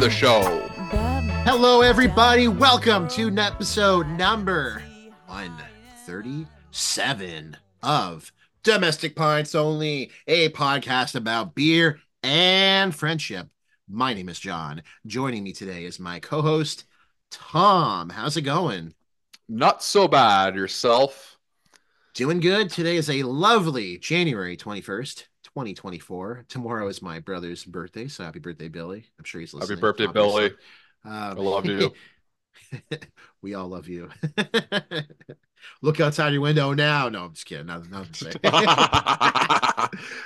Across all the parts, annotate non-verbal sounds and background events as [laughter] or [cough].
the show. Hello, everybody. Welcome to episode number 137 of Domestic Pints Only, a podcast about beer and friendship. My name is John. Joining me today is my co host, Tom. How's it going? Not so bad. Yourself? Doing good. Today is a lovely January 21st, 2024. Tomorrow is my brother's birthday, so happy birthday, Billy. I'm sure he's listening. Happy birthday, obviously. Billy. Um, I love you. [laughs] we all love you. [laughs] Look outside your window now. No, I'm just kidding. No, no, I'm just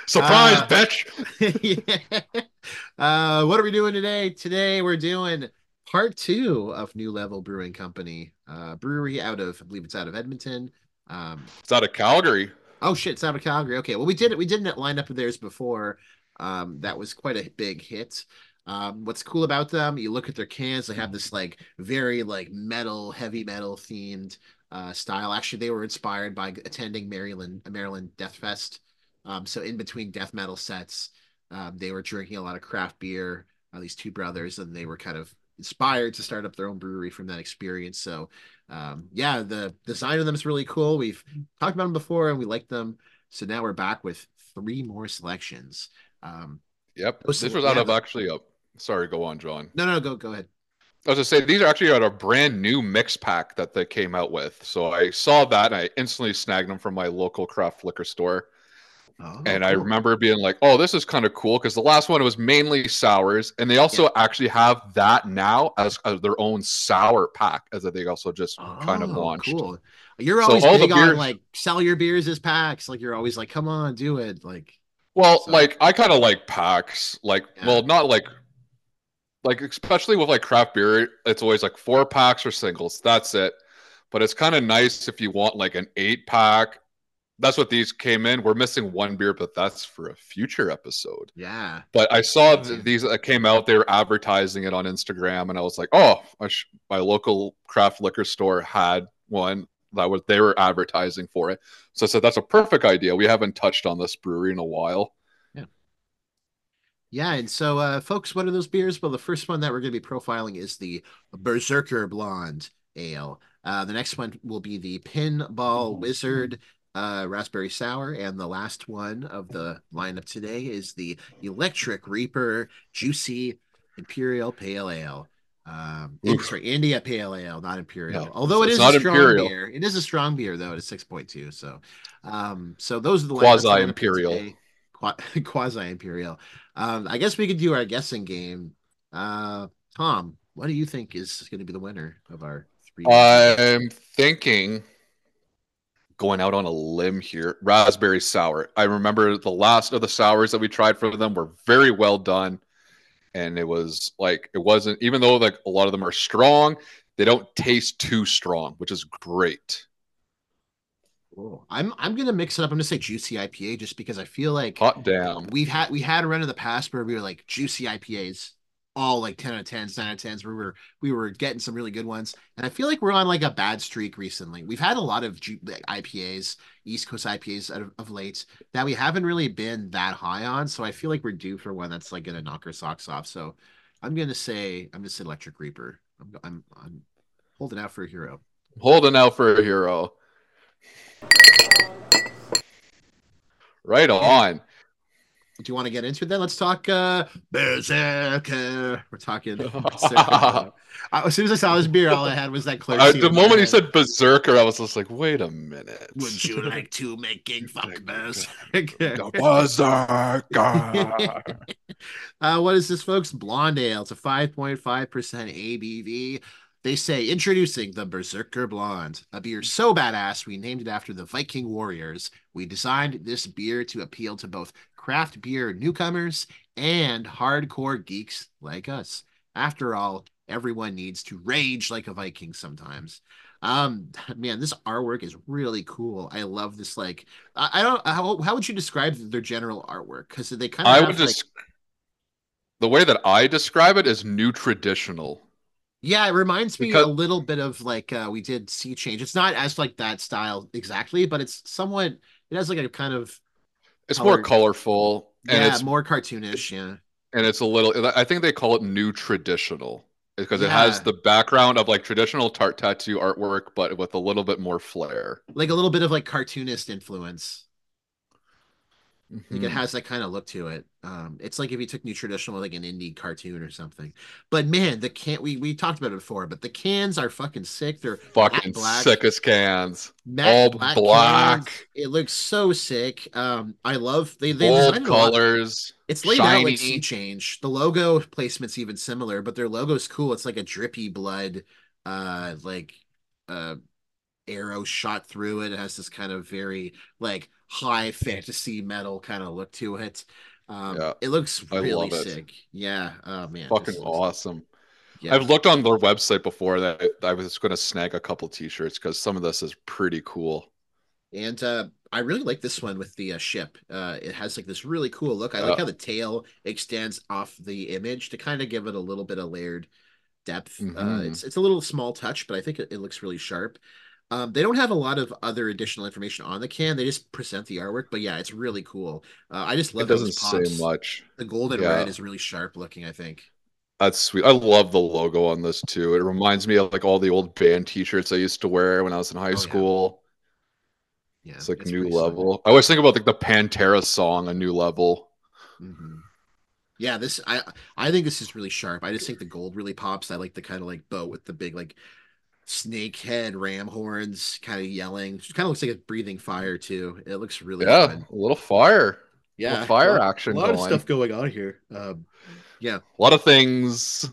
Surprise, Uh, bitch. [laughs] yeah. Uh, what are we doing today? Today we're doing part two of New Level Brewing Company, uh, brewery out of, I believe it's out of Edmonton. Um, It's out of Calgary. Oh shit, of Calgary. Okay, well we did it. We did that lineup of theirs before. Um, that was quite a big hit. Um, what's cool about them? You look at their cans; they have this like very like metal, heavy metal themed uh, style. Actually, they were inspired by attending Maryland Maryland Death Fest. Um, so in between death metal sets, um, they were drinking a lot of craft beer. Uh, these two brothers, and they were kind of inspired to start up their own brewery from that experience. So, um, yeah, the design of them is really cool. We've talked about them before, and we like them. So now we're back with three more selections. Um, Yep. This was out of actually a. Sorry, go on, John. no, no, go go ahead. I was to say these are actually out of a brand new mix pack that they came out with. So I saw that and I instantly snagged them from my local craft liquor store. Oh, and I remember being like, "Oh, this is kind of cool," because the last one was mainly sours, and they also actually have that now as, as their own sour pack, as they also just kind of Oh, launched. Cool. You're So always the big on beers- like sell your beers as packs. Like you're always like, come on, do it. Like, Well, So- like I kind of like packs, like Yeah. well, not like like especially with like craft beer, it's always like four packs or singles. That's it. But it's kind of nice if you want like an eight pack. That's what these came in. We're missing one beer, but that's for a future episode. yeah, But I saw th- these that came out. They were advertising it on Instagram, and I was like, "Oh, sh- my local craft liquor store had one that was they were advertising for it." So I said, "That's a perfect idea. We haven't touched on this brewery in a while." Yeah. Yeah. And so, uh, folks, what are those beers? Well, the first one that we're going to be profiling is the Berserker Blonde Ale. Uh, the next one will be the Pinball Wizard uh, Raspberry Sour, and the last one of the lineup today is the Electric Reaper Juicy Imperial Pale Ale. Um, sorry, India Pale Ale, not Imperial. Yeah, Although it's not a strong Imperial. beer, it is a strong beer though. It's six point two. So, um, so those are the quasi Imperial, [laughs] Quasi Imperial. Um, I guess we could do our guessing game. Uh, Tom, what do you think is going to be the winner of our three? I'm thinking going out on a limb here. Raspberry sour. I remember the last of the sours that we tried for them were very well done. And it was like it wasn't even though like a lot of them are strong, they don't taste too strong, which is great. Cool. I'm I'm gonna mix it up. I'm gonna say juicy IPA just because I feel like Hot damn. we've had we had a run in the past where we were like juicy IPAs, all like 10 out of 10s, 9 out of 10s. We were we were getting some really good ones. And I feel like we're on like a bad streak recently. We've had a lot of like, IPAs, East Coast IPAs of, of late that we haven't really been that high on. So I feel like we're due for one that's like gonna knock our socks off. So I'm gonna say I'm say Electric Reaper. I'm I'm, I'm holding out for a hero. Holding out for a hero. Right on. Do you want to get into it then? Let's talk uh Berserker. We're talking [laughs] Berserker. Uh, as soon as I saw this beer, all I had was that clear. Uh, the moment you said berserker, I was just like, wait a minute. Would you [laughs] like to make king fuck Berserker? The berserker. [laughs] uh, what is this, folks? Blonde Ale. It's a 5.5% ABV. They say introducing the Berserker Blonde, a beer so badass we named it after the Viking warriors. We designed this beer to appeal to both craft beer newcomers and hardcore geeks like us. After all, everyone needs to rage like a Viking sometimes. Um, [laughs] man, this artwork is really cool. I love this. Like, I, don't how how would you describe their general artwork? Because they kind of I would like- just the way that I describe it is new traditional. Yeah, it reminds me Because- a little bit of like uh we did Sea Change. It's not as like that style exactly, but it's somewhat it has like a kind of It's more colorful and yeah, it's more cartoonish, yeah. and it's a little. I think they call it new traditional because it has the background of like traditional tart tattoo artwork, but with a little bit more flair. Like a little bit of like cartoonist influence. Like it Mhm. has that kind of look to it. Um, it's like if you took new traditional like an indie cartoon or something. But man, the can we we talked about it before, but the cans are fucking sick. They're Fucking black, sickest cans. all black. black. cans. It looks so sick. Um, I love they they Bold designed it a lot. colors. It's laid out like shiny. sea change. The logo placement's even similar, but their logo's cool. It's like a drippy blood, uh, like uh arrow shot through it. It has this kind of very like high fantasy metal kind of look to it. Um, Yeah, it looks really love it. sick. Yeah. Oh man. Fucking awesome. Yeah. I've looked on their website before that I was going to snag a couple t-shirts because some of this is pretty cool. And uh, I really like this one with the uh, ship. Uh, it has like this really cool look. I like how the tail extends off the image to kind of give it a little bit of layered depth. Uh, Mhm. it's it's a little small touch, but I think it, it looks really sharp. Um, they don't have a lot of other additional information on the can. They just present the artwork, but yeah, it's really cool. Uh, I just love those doesn't say much. The golden Yeah. red is really sharp looking. I think. That's sweet. I love the logo on this too. It reminds me of like all the old band t-shirts I used to wear when I was in high Oh, school. Yeah, It's like new pretty slick. level. I always think about like the Pantera song, A New Level. Mhm. Yeah, this I I think this is really sharp. I just think the gold really pops. I like the kind of like boat with the big like snake head ram horns kind of yelling. It kind of looks like it's breathing fire too. It looks really yeah, fun. a little fire. Yeah, little fire a lot, action a lot of stuff going on here. Um, yeah, A lot of things.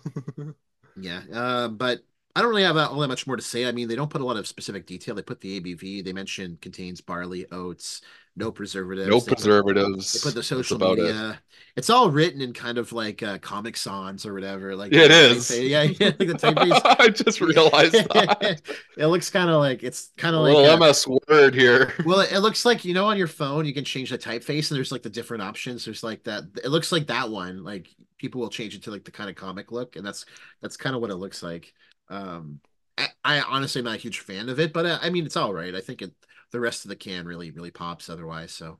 [laughs] yeah. Uh, but I don't really have all that much more to say. I mean, they don't put a lot of specific detail. They put the ABV. They mentioned contains barley, oats, no preservatives. no They put- preservatives. They put the social about it. media. It's all written in kind of like uh, Comic Sans or whatever. Like Yeah, it the Yeah, [laughs] yeah, like the typeface. [laughs] I just realized that. [laughs] it looks kind of like it's kind of like little uh, MS Word here. well, it, it looks like you know on your phone you can change the typeface and there's like the different options. There's like that. It looks like that one. Like people will change it to like the kind of comic look, and that's that's kind of what it looks like. Um, I, I honestly am not a huge fan of it, but uh, I mean it's all right. I think it the rest of the can really really pops otherwise. So,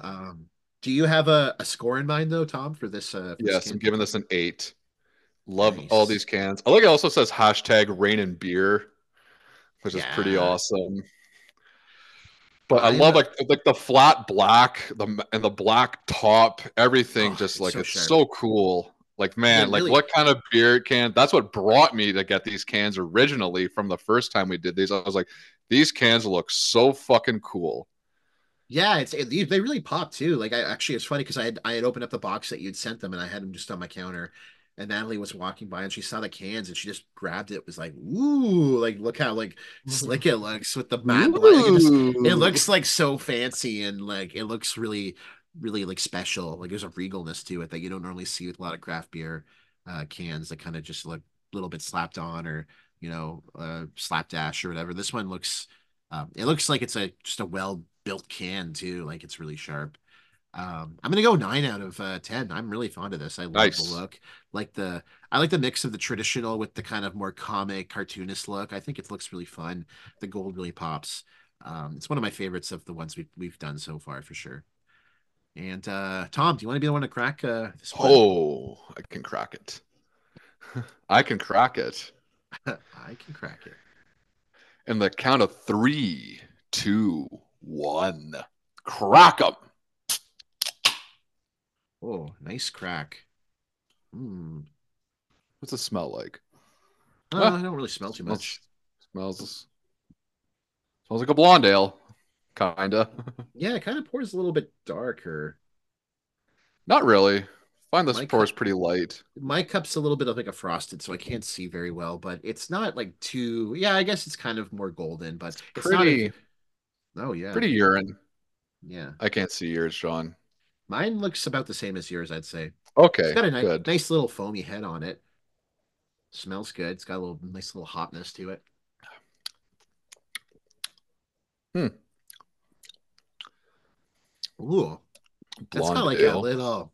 um, do you have a, a score in mind though, Tom, for this? Uh, for Yes, can? I'm giving this an eight. Love Nice. all these cans. I like it also says hashtag rain and beer, which is pretty awesome. But I I'm- love like like the flat black, the and the black top, everything Oh, just it's like so it's so cool. Like man, Yeah, like really- what kind of beer can? That's what brought me to get these cans originally from the first time we did these. I was like, these cans look so fucking cool. Yeah, it's it, they really pop too. Like I actually, it's funny because I had I had opened up the box that you'd sent them, and I had them just on my counter. And Natalie was walking by, and she saw the cans, and she just grabbed it. Was like, "Ooh, like look how like slick it looks with the matte black." It, just- it looks like so fancy, and like it looks really, really like special. Like there's a regalness to it that you don't normally see with a lot of craft beer uh, cans that kind of just look a little bit slapped on, or you know, uh, slapdash or whatever. This one looks, um, it looks like it's a just a well built can too. Like it's really sharp. Um, I'm gonna go nine out of uh, ten. I'm really fond of this. I love Nice. the look. Like the I like the mix of the traditional with the kind of more comic cartoonist look. I think it looks really fun. The gold really pops. Um, it's one of my favorites of the ones we've we've done so far for sure. And uh, Tom, do you want to be the one to crack uh, this one? Oh, I can crack it. [laughs] I can crack it. [laughs] I can crack it. In the count of three, two, one. Crack them. Oh, nice crack. Hmm. What's it smell like? Oh, Ah, I don't really smell too much. smells smells like a blonde ale, kinda. [laughs] Yeah, it kind of pours a little bit darker. Not really. Find this My pours cup- pretty light. My cup's a little bit of like a frosted, so I can't see very well, but it's not like too. Yeah, I guess it's kind of more golden, but it's not. Pretty, a- Oh yeah, pretty urine. Yeah, I can't see yours, John. mine looks about the same as yours, I'd say. Okay, It's got a nice, nice little foamy head on it. Smells good. It's got a little nice little hotness to it. Hmm. Ooh, that's of like ale. a little.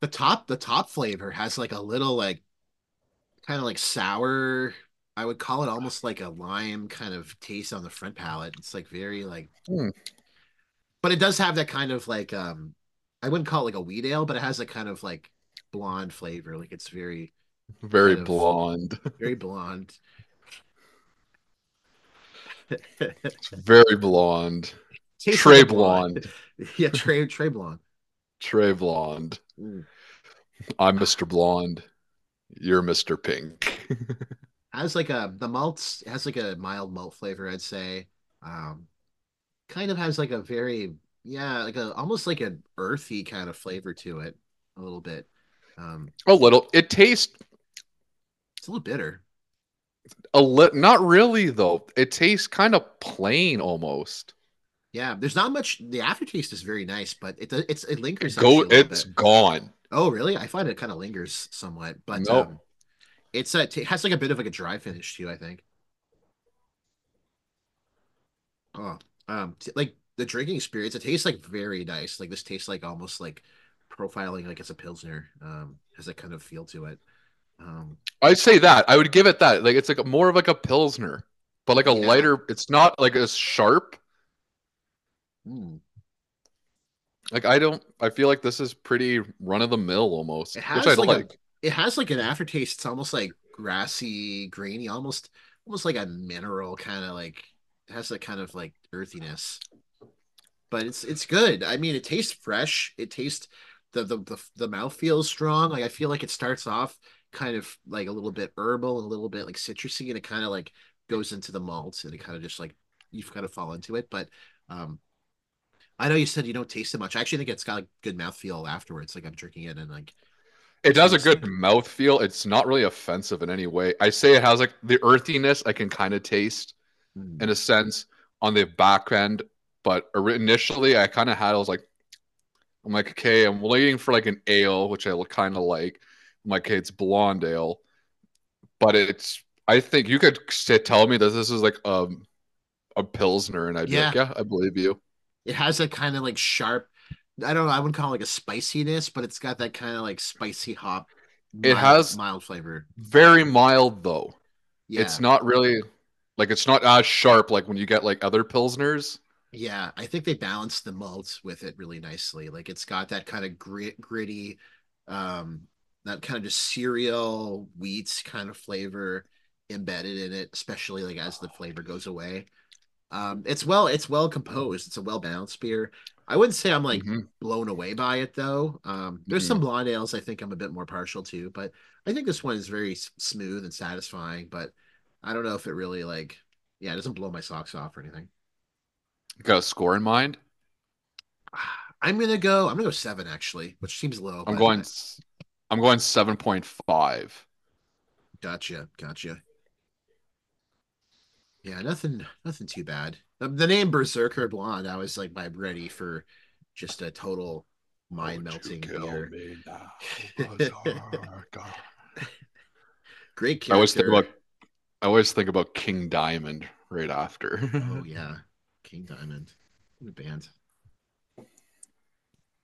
the top the top flavor has like a little like kind of like sour. I would call it almost like a lime kind of taste on the front palate. It's like very like, Hmm. but it does have that kind of like um, I wouldn't call it like a wheat ale, but it has a kind of like blonde flavor. Like it's very Very Kind of. blonde. very blonde. It's [laughs] very blonde. Tastes Trey like a blonde. [laughs] Yeah, Trey Trey blonde. Trey blonde. Mm. I'm Mr. Blonde. You're Mr. Pink. [laughs] Has like a the malts has like a mild malt flavor, I'd say. Um, kind of has like a very yeah, like a almost like an earthy kind of flavor to it, a little bit. Um, a little. It tastes it's a little bitter. a little. Not really though. It tastes kind of plain almost. Yeah, there's not much. The aftertaste is very nice, but it it's it lingers. Go. actually a little It's bit. gone. Oh, really? I find it kind of lingers somewhat, but Nope. um, it's a it has like a bit of like a dry finish too. I think. Oh, um, t- like the drinking experience, it tastes like very nice. Like this tastes like almost like profiling like it's a pilsner. Um, has that kind of feel to it. Um, I'd say that. I would give it that. Like it's like more of like a pilsner, but like a Yeah. lighter. It's not like as sharp. Mm. Like I don't. I feel like this is pretty run of the mill almost, It which I like, like. a it has like an aftertaste. It's almost like grassy, grainy, almost almost like a mineral kind of like it has that kind of like earthiness. But it's it's good. I mean, it tastes fresh. It tastes the the the, the mouth feels strong. Like I feel like it starts off kind of like a little bit herbal and a little bit like citrusy, and it kind of like goes into the malts and it kind of just like you kind of fall into it. But um I know you said you don't taste it much. I actually think it's got a good mouthfeel afterwards. Like I'm drinking it and like It does a good mouth feel. It's not really offensive in any way. I say it has like the earthiness I can kind of taste mm, in a sense on the back end, but initially I kind of had I was like, I'm like, okay, I'm waiting for like an ale, which I kind of like. I'm like, okay, it's blonde ale, but it's. I think you could tell me that this is like um a pilsner, and I'd be like, Yeah. yeah, I believe you. It has a kind of like sharp I don't know, I wouldn't call it like a spiciness, but it's got that kind of like spicy hop. It has- mild flavor. Very mild though. Yeah. It's not really like it's not as sharp like when you get like other pilsners. Yeah, I think they balance the malts with it really nicely. Like it's got that kind of grit, gritty, um, that kind of just cereal wheat kind of flavor embedded in it, especially like as the flavor goes away. Um, it's well, it's well composed. It's a well balanced beer. I wouldn't say I'm like Mhm. blown away by it though. Um, there's some blonde ales I think I'm a bit more partial to, but I think this one is very s- smooth and satisfying. But I don't know if it really like, yeah, it doesn't blow my socks off or anything. Got a score in mind? [sighs] I'm gonna go. I'm gonna go seven actually, which seems low. I'm going. I'm going seven point five. Gotcha, gotcha. Yeah, nothing, nothing too bad. The, the name Berserker Blonde, I was like, I'm ready for just a total mind melting [laughs] beer. Great character. I always think about. I always think about King Diamond right after. [laughs] Oh yeah, King Diamond, what a band.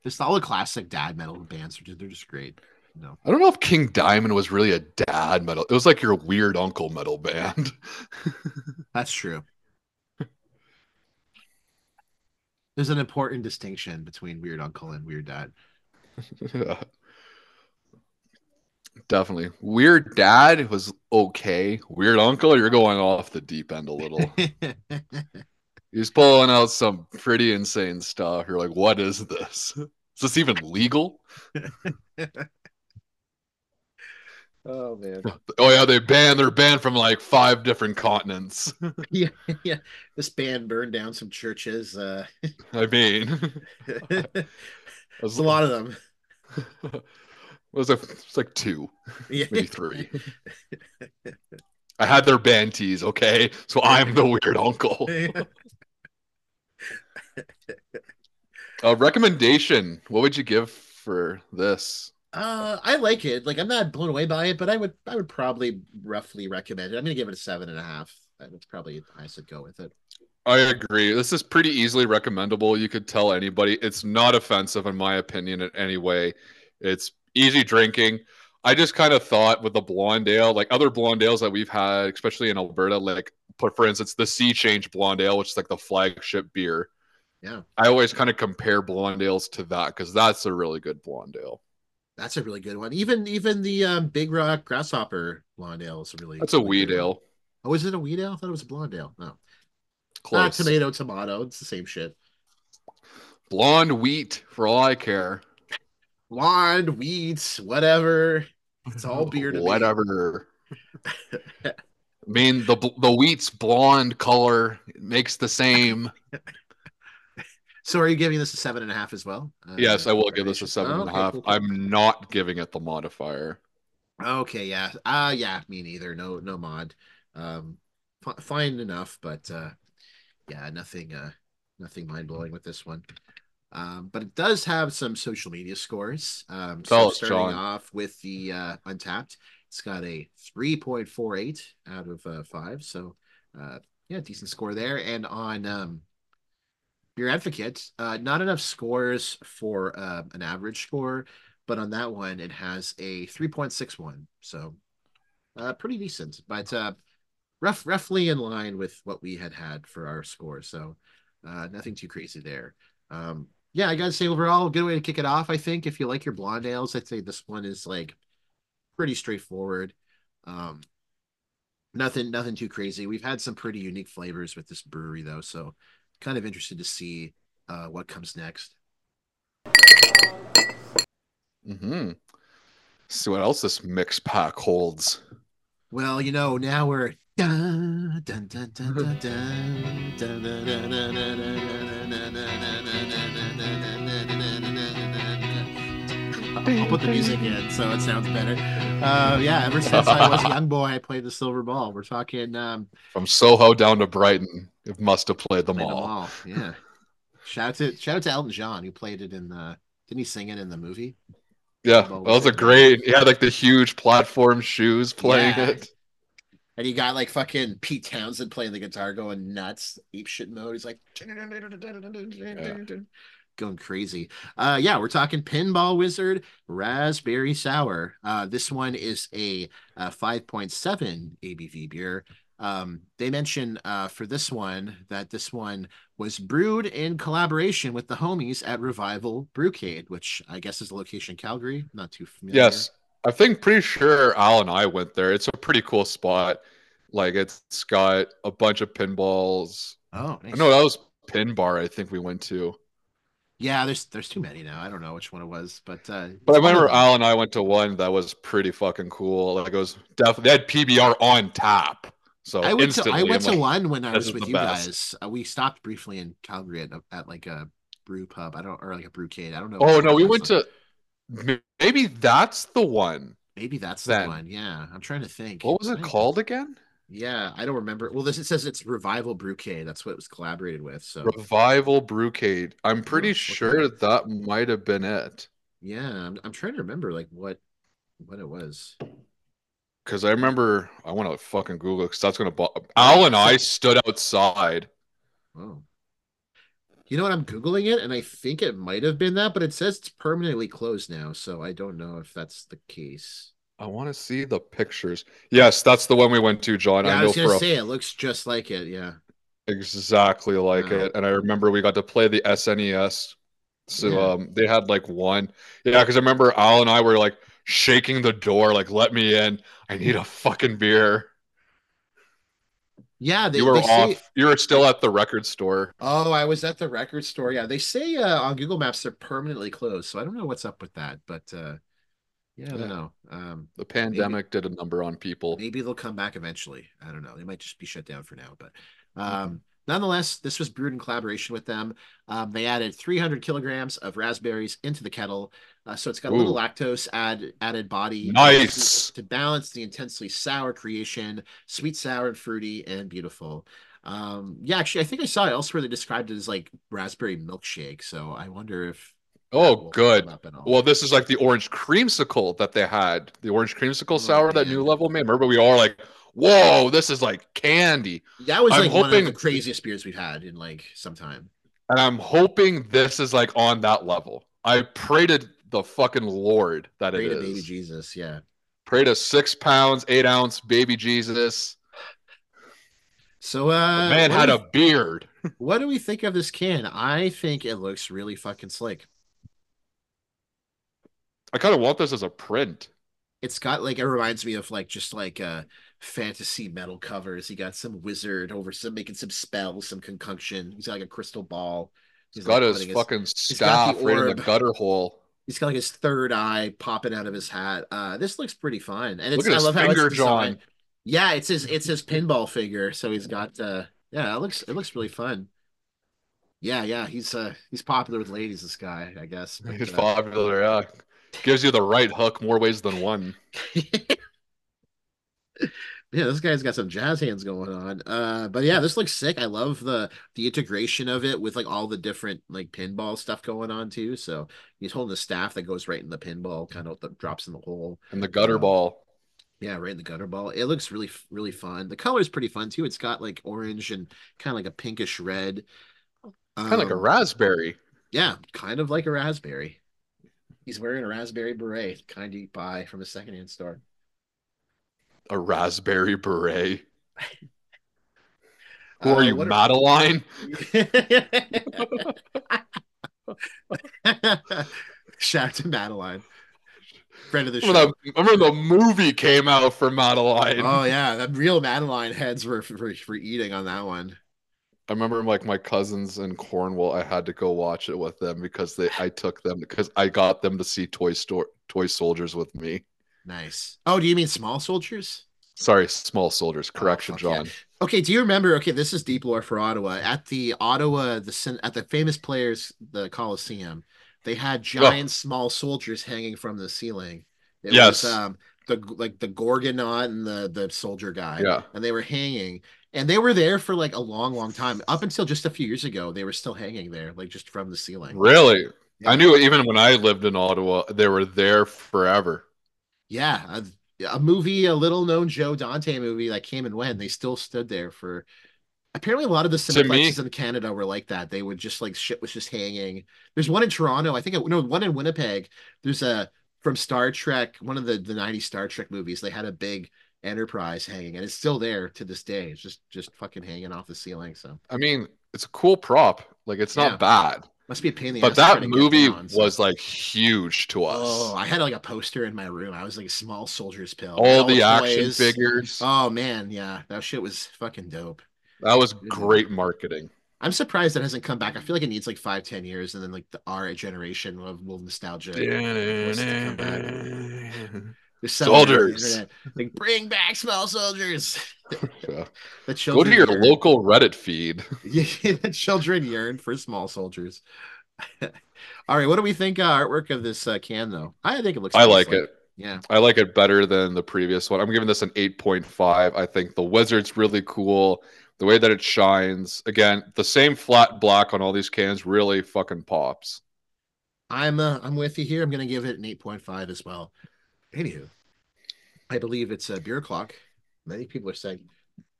Just all the classic dad metal bands are just, they're just great. No, I don't know if King Diamond was really a dad metal. It was like your weird uncle metal band. [laughs] that's true. There's an important distinction between Weird Uncle and Weird Dad. Yeah. [laughs] Definitely. Weird dad was okay. Weird uncle, you're going off the deep end a little. [laughs] He's pulling out some pretty insane stuff. You're like, what is this? Is this even legal? Oh man. [laughs] Oh yeah, they banned they're banned from like five different continents. [laughs] yeah, yeah. This band burned down some churches. Uh, [laughs] I mean it's a lot of them. it was like it's like two, Yeah. maybe three. I had their band tees, okay? So I'm the weird uncle. Uh, recommendation. What would you give for this? Uh, I like it. Like, I'm not blown away by it, but I would, I would probably roughly recommend it. I'm gonna give it a seven and a half. That's probably I'd go with it. I agree. This is pretty easily recommendable. You could tell anybody. It's not offensive, in my opinion, in any way. It's easy drinking. I just kind of thought with the blonde ale, like other blonde ales that we've had, especially in Alberta, like put for instance the Sea Change blonde ale, which is like the flagship beer. Yeah. I always kind of compare blonde ales to that because that's a really good blonde ale. That's a really good one. Even even the um, Big Rock Grasshopper blonde ale is really. That's a wheat ale. Oh, is it a wheat ale? I thought it was a blonde ale. No, Close. not tomato, tomato. It's the same shit. Blonde wheat for all I care. Blonde, wheat, whatever. It's all beer to me. Whatever. [laughs] I mean the the wheat's blonde color it makes the same. So, are you giving this a seven and a half as well? Uh, yes, I will give this a seven Oh, and a half. cool, cool. I'm not giving it the modifier. Okay, yeah. Uh yeah, me neither. No no mod. Um f- fine enough, but uh yeah, nothing uh nothing mind-blowing with this one. Um but it does have some social media scores. Um so us, starting John. off with the uh Untappd, it's got a 3.48 out of uh, 5. So uh yeah, decent score there and on um Beer Advocate, uh not enough scores for uh, an average score but on that one it has a 3.61 so uh pretty decent but uh rough roughly in line with what we had had for our score. So uh nothing too crazy there. Um yeah i gotta say overall good way to kick it off i think if you like your blonde ales i'd say this one is like pretty straightforward. Um nothing nothing too crazy. We've had some pretty unique flavors with this brewery though so kind of interested to see uh, what comes next. Hmm. See what else this mix pack holds. Well, you know, now we're I'll put the music in so it sounds better. Uh, yeah, ever since I was a young boy, I played the silver ball. We're talking um, from Soho down to Brighton it must have played them played them all. all. Yeah. Shout out to shout out to Elton John who played it in the. Didn't he sing it in the movie? Yeah, that was a great. He had like the huge platform shoes playing Yeah. it. And you got like fucking Pete Townshend playing the guitar, going nuts, ape shit mode. He's like going crazy. Uh, yeah, we're talking Pinball Wizard Raspberry Sour. Uh, this one is a, uh 5.7 ABV beer. Um, they mention uh, for this one that this one was brewed in collaboration with the homies at Revival Brewcade, which I guess is a location in Calgary. Not too familiar. Yes, I think pretty sure Al and I went there. It's a pretty cool spot. Like it's got a bunch of pinballs. Oh, nice. No, that was Pin Bar. I think we went to. Yeah, there's there's too many now. I don't know which one it was, but uh, But I it's one of remember. Al and I went to one that was pretty fucking cool. Like it was definitely they had PBR on tap. So I went to I went I'm to like, one when I was with you best. guys. Uh, we stopped briefly in Calgary at, at like a brew pub. I don't or like a brewcade. I don't know. Oh no, we went was. to maybe that's the one. maybe that's then. the one. Yeah, I'm trying to think. What was it I- called again? Yeah, I don't remember. Well, this it says it's Revival Brewcade. That's what it was collaborated with. So Revival Brewcade. I'm pretty let's look it sure up. that might have been it. yeah, I'm I'm trying to remember like what what it was. Because I remember, I want to fucking Google it because that's gonna. Bo- Al and I stood outside. Oh. You know what? I'm Googling it and I think it might have been that, but it says it's permanently closed now. So I don't know if that's the case. I want to see the pictures. Yes, that's the one we went to, John. Yeah, I I was gonna a say it looks just like it. Yeah. exactly like Wow. it. And I remember we got to play the SNES. So Yeah. um, they had like one. Yeah, because I remember Al and I were like shaking the door, like, let me in. I need a fucking beer. Yeah, they, you were they off. say. You were still at the record store. Oh, I was at the record store. Yeah, they say uh, on Google Maps they're permanently closed. So I don't know what's up with that, but uh, yeah, I Yeah. don't know. Um, The pandemic did a number on people. maybe they'll come back eventually. I don't know. They might just be shut down for now, but Mm-hmm. um, nonetheless, this was brewed in collaboration with them. Um, they added 300 kilograms of raspberries into the kettle, uh, so it's got a little lactose add added body. Nice. to balance the intensely sour creation, sweet, sour, and fruity, and beautiful. Um, yeah, actually, I think I saw it elsewhere. They described it as like raspberry milkshake. So I wonder if Oh, good. come up at all. Well, this is like the orange creamsicle that they had. The orange creamsicle Oh, sour that new level made. Remember, we all like, "Whoa, this is like candy." that was I'm like one of hoping- the craziest beers we've had in like some time. And I'm hoping this is like on that level. I pray to the fucking lord that Pray it is. baby Jesus. Yeah. Pray to six pounds, eight ounce baby Jesus. So The uh man had do a beard. [laughs] what do we think of this can? I think it looks really fucking slick. I kind of want this as a print. It's got like it reminds me of like just like uh fantasy metal covers. He got some wizard over some making some spells, some concoction. He's got like a crystal ball. He's like, got his fucking got staff right in the gutter hole. He's got like his third eye popping out of his hat. Uh, this looks pretty fun, and it's I his love how it's designed. Yeah, it's his it's his [laughs] pinball figure. So he's got uh, yeah, it looks it looks really fun. Yeah, yeah, he's uh he's popular with ladies. This guy, I guess. but, He's uh, popular, yeah. Gives you the right hook more ways than one. [laughs] yeah, this guy's got some jazz hands going on. Uh, but yeah, this looks sick. I love the the integration of it with like all the different like pinball stuff going on too. So he's holding the staff that goes right in the pinball, kind of that drops in the hole. And the gutter Um, ball. Yeah, right in the gutter ball. It looks really, really fun. The color is pretty fun too. It's got like orange and kind of like a pinkish red. Kind of like a Um, raspberry. Yeah, kind of like a raspberry. He's wearing a raspberry beret, kind you buy from a secondhand store. A raspberry beret. [laughs] Who Uh, are you, what Madeline? [laughs] Shout out to Madeline, friend of the Remember, show. that, remember the movie came out for Madeline? Oh yeah, the real Madeline heads were for, for eating on that one. I remember like my cousins in Cornwall. I had to go watch it with them because they I took them because I got them to see Toy Store Toy Soldiers with me. Nice. Oh, do you mean small soldiers? Sorry, Small Soldiers. Correction, Oh, fuck yeah. John. Okay, do you remember? Okay, this is deep lore for Ottawa. At the Ottawa, the at the famous players, the Coliseum, they had giant small soldiers hanging from the ceiling. It Yes. was um the like the Gorgonaut and the the soldier guy, Yeah. and they were hanging, and they were there for like a long, long time. Up until just a few years ago, they were still hanging there, like just from the ceiling. Really? Yeah. I knew even when I lived in Ottawa, they were there forever. Yeah, a, a movie, a little known Joe Dante movie that came and went. They still stood there for. Apparently, a lot of the cineplexes in Canada were like that. They would just like shit was just hanging. There's one in Toronto. I think it, no one in Winnipeg. There's a from Star Trek, one of the the '90s Star Trek movies. They had a big Enterprise hanging, and it's still there to this day. It's just just fucking hanging off the ceiling. So I mean, it's a cool prop. Like it's Yeah. not bad. Must be a pain in the But ass try that movie down, so- was like huge to us. Oh, I had like a poster in my room. I was like a small soldier's pill. All the action figures. Oh man, yeah, that shit was fucking dope. that was great marketing. I'm surprised that hasn't come back. I feel like it needs like five, ten years, and then like the our generation of will nostalgia. Wants to come back. There's someone on the Soldiers. like bring back small soldiers. [laughs] Yeah. the Go to your yearn. local Reddit feed. [laughs] The children yearn for small soldiers. [laughs] All right, what do we think uh, artwork of this uh, can though? I think it looks. I nice, like it. Yeah, I like it better than the previous one. I'm giving this an 8.5. I think the wizard's really cool. The way that it shines. Again, the same flat black on all these cans really fucking pops. I'm uh, I'm with you here. I'm gonna give it an eight point five as well. Anywho, I believe it's a beer o'clock. Many people are saying,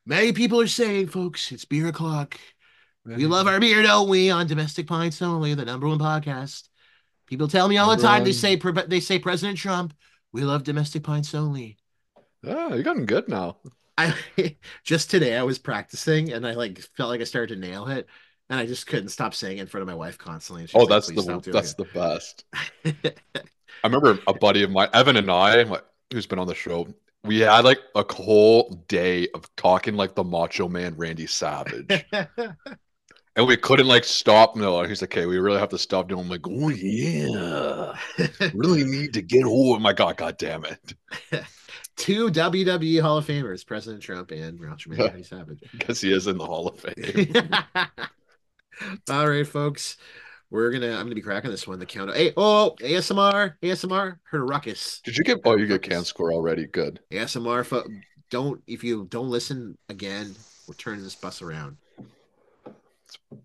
many people are saying, folks, it's beer o'clock. We love our beer, don't we? On Domestic Pints Only, the number one podcast. People tell me all the time. They say they say President Trump. We love Domestic Pints Only. Yeah, you're getting good now. I [laughs] just today I was practicing and I like felt like I started to nail it, and I just couldn't stop saying it in front of my wife constantly. Oh, like, that's the that's it." the best. [laughs] I remember a buddy of mine, Evan and I, like, who's been on the show. We had like a whole day of talking like the Macho Man Randy Savage, [laughs] and we couldn't like stop. No, he's like, "Okay, we really have to stop doing." I'm like, "Oh yeah, [laughs] really need to get over." My God, God damn it! [laughs] Two WWE Hall of Famers, President Trump and Macho Man Randy Savage. because he is in the Hall of Fame. All right, folks. We're gonna I'm gonna be cracking this one. The count. Hey, oh ASMR, ASMR, heard a ruckus. Did you get? Oh, you get can score already. Good. ASMR fo- don't if you don't listen again, we're turning this bus around.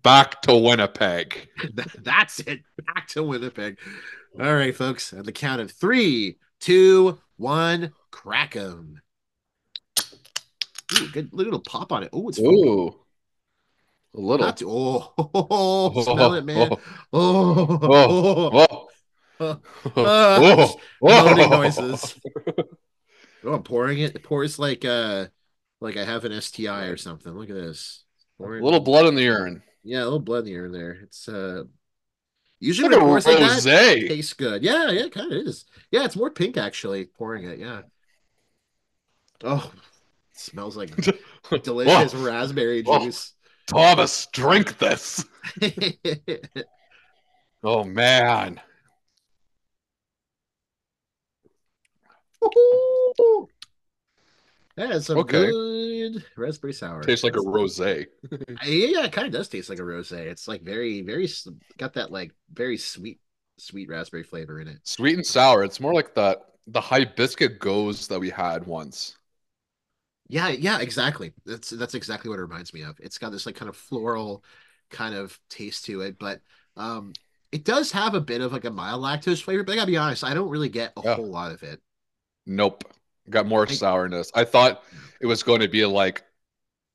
Back to Winnipeg. [laughs] That's it. Back to Winnipeg. All right, folks. At the count of three, two, one, crack 'em. Ooh, good little pop on it. Oh, it's. Ooh, a little. Not too- oh, [laughs] smell it, man. [laughs] Oh, Oh, oh, oh. Whoa, noises. Oh, I'm pouring it. It pours like uh like I have an STI or something. Look at this. A Pouring- little blood in the urine. yeah, a little blood in the urine there. It's uh usually like a pours like that, it tastes good. Yeah, yeah, it kind of is. Yeah, it's more pink actually, pouring it. Yeah. Oh, it smells like [laughs] delicious raspberry juice. Thomas, drink this. [laughs] Oh man. That is some Okay. good raspberry sour. Tastes like a rosé. Yeah, [laughs] uh, yeah, it kind of does taste like a rosé. It's like very, very got that like very sweet, sweet raspberry flavor in it. Sweet and sour. It's more like that the hibiscus goes that we had once. Yeah, yeah, exactly. That's that's exactly what it reminds me of. It's got this like kind of floral kind of taste to it, but um, it does have a bit of like a mild lactose flavor. But I gotta be honest, I don't really get a Yeah. whole lot of it. Nope. Got more I- sourness. I thought it was going to be like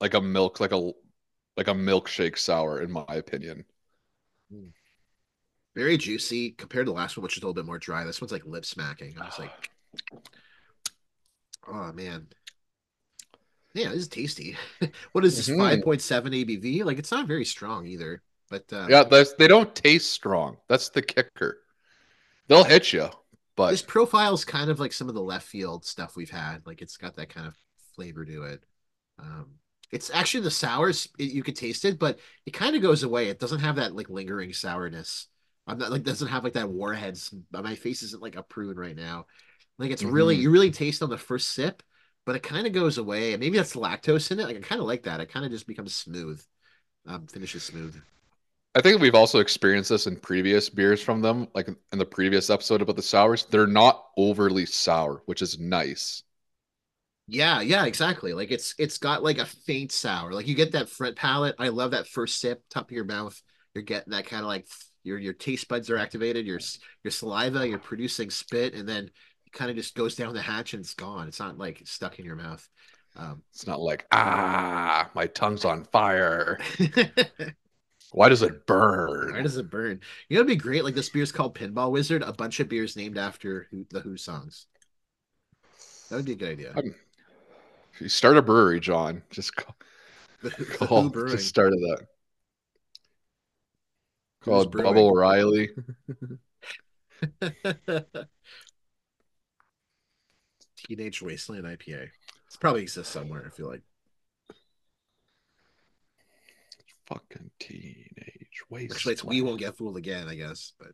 like a milk, like a like a milkshake sour, in my opinion. Very juicy compared to the last one, which is a little bit more dry. This one's like lip smacking. I was like, [sighs] oh man. Yeah, this is tasty. [laughs] what is this? Mhm. Point seven ABV? Like it's not very strong either. But uh, Yeah, they don't taste strong. That's the kicker. They'll hit you, but this profile's kind of like some of the left field stuff we've had. Like it's got that kind of flavor to it. Um, it's actually the sours it, you could taste it, but it kind of goes away. It doesn't have that like lingering sourness. I'm not like doesn't have like that warheads. My face isn't like a prune right now. Like it's really Mhm. you really taste on the first sip, but it kind of goes away. Maybe that's lactose in it. Like I kind of like that. It kind of just becomes smooth. Um, finishes smooth. I think we've also experienced this in previous beers from them, like in the previous episode about the sours. They're not overly sour, which is nice. Yeah, yeah, exactly. Like it's it's got like a faint sour. Like you get that front palate. I love that first sip, top of your mouth. You're getting that kind of like your your taste buds are activated. Your your saliva, you're producing spit, and then kind of just goes down the hatch and it's gone. It's not like stuck in your mouth. Um, It's not like, ah, my tongue's on fire. [laughs] Why does it burn? why does it burn? You know, it'd be great. Like this beer's called Pinball Wizard. A bunch of beers named after who, the Who songs. That would be a good idea. If you start a brewery, John, just call, The, Who- the call just started that. Called Baba O'Riley. [laughs] [laughs] Teenage Wasteland IPA. It probably exists somewhere. I feel like. Fucking teenage waste. Actually, it's we won't get fooled again. I guess, but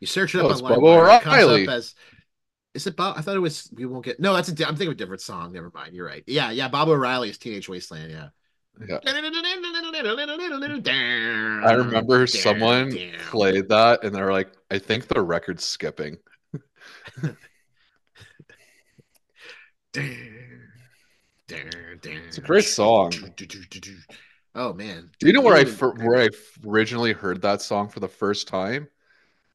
you search it up Oh, it's online. Bubba it O'Reilly. up as. Is it Bob? I thought it was. We won't get. No, that's a. I'm thinking of a different song. Never mind. You're right. Yeah, yeah. Bob O'Reilly is Teenage Wasteland. Yeah. Yeah. I remember someone played that and they're like, I think the record's skipping. It's a great song. Oh man, Do you know where I fir- where I originally heard that song for the first time?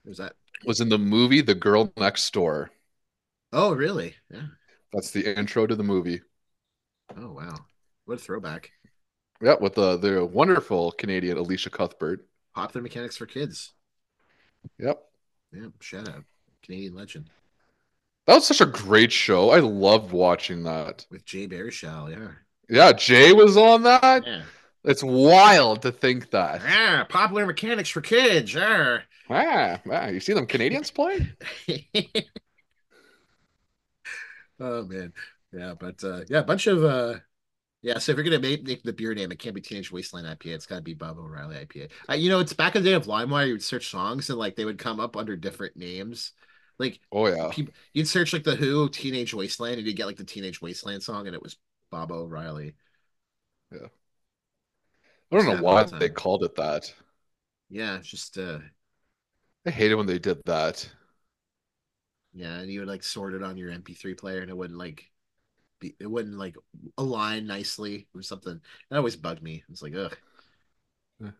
was that? Was in the movie The Girl Next Door. Oh really? Yeah. That's the intro to the movie. Oh wow, what a throwback. Yeah, with the the wonderful Canadian Elisha Cuthbert. Popular mechanics for kids. Yep. Yeah, shout out. Canadian legend That was such a great show. I loved watching that. with Jay Baruchel. Yeah. Yeah, Jay was on that. Yeah. It's wild to think that. Yeah, popular mechanics for kids. Yeah. Ah, ah, you see them Canadians play? [laughs] oh man. Yeah, but uh yeah, a bunch of uh yeah, so if you're gonna make, make the beer name, it can't be Teenage Wasteland IPA. It's got to be Bob O'Reilly IPA. Uh, you know, it's back in the day of LimeWire. You would search songs and like they would come up under different names. Like Oh yeah. people, you'd search like the Who Teenage Wasteland, and you'd get like the Teenage Wasteland song, and it was Bob O'Reilly. Yeah, I don't know why they called it that. Yeah, it's just uh I hated when they did that. yeah, and you would like sort it on your MP3 player, and it wouldn't like be it wouldn't like align nicely or something. That always bugged me. It's like ugh.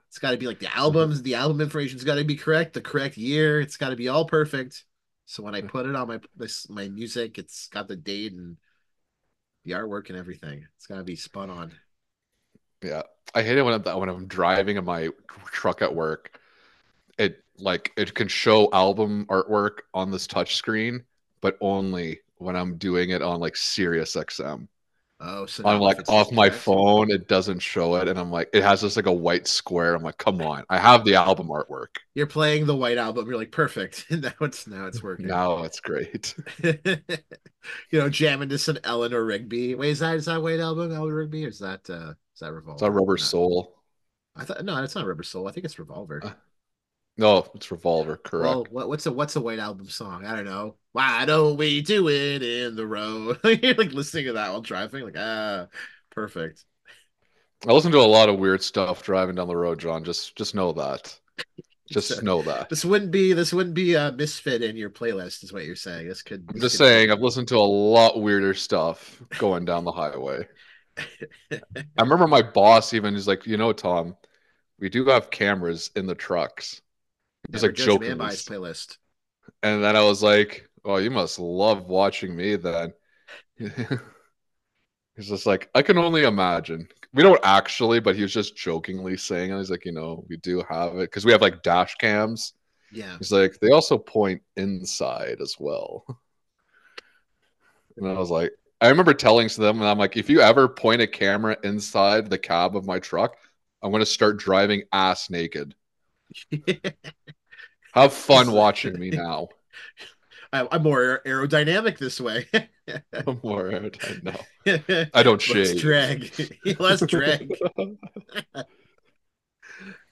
It's got to be like the albums, the album information's got to be correct, the correct year. It's got to be all perfect. So when I mm. put it on my this my music, it's got the date and the artwork and everything. It's got to be spun on. Yeah, I hate it when I'm when I'm driving in my truck at work. It like it can show album artwork on this touch screen, but only when I'm doing it on like Sirius XM. Oh, so if like off my phone, it doesn't show it, and I'm like, it has just like a white square. I'm like, come on, I have the album artwork. You're playing the white album. You're like perfect. [laughs] now it's now it's working. Now it's great. [laughs] you know, jamming to some Eleanor Rigby. Wait, is that is that white album Eleanor Rigby? Or is that uh is that Revolver? It's a Rubber. Soul. I thought no, it's not Rubber Soul. I think it's Revolver. Uh, No, it's Revolver. Correct. Well, what, what's a what's a white album song? I don't know. Why don't we do it in the road? [laughs] You're like listening to that while driving, like ah, perfect. I listen to a lot of weird stuff driving down the road, John. Just just know that. [laughs] Just So- know that. This wouldn't be this wouldn't be a misfit in your playlist, is what you're saying. This could. I'm just could be- saying, I've listened to a lot weirder stuff going down the highway. [laughs] I remember my boss even is like, you know, Tom, we do have cameras in the trucks. He's like man joking. by his playlist. And then I was like, oh, you must love watching me then. [laughs] He's just like, I can only imagine. We don't actually, but he was just jokingly saying, it. he's like, you know, we do have it because we have like dash cams. Yeah. He's like, they also point inside as well. And I was like, I remember telling to them, and I'm like, if you ever point a camera inside the cab of my truck, I'm going to start driving ass naked. [laughs] Have fun watching me now. I, I'm more aerodynamic this way. [laughs] I'm more out. I. I don't [laughs] shave. [laughs] Less drag. Less drag.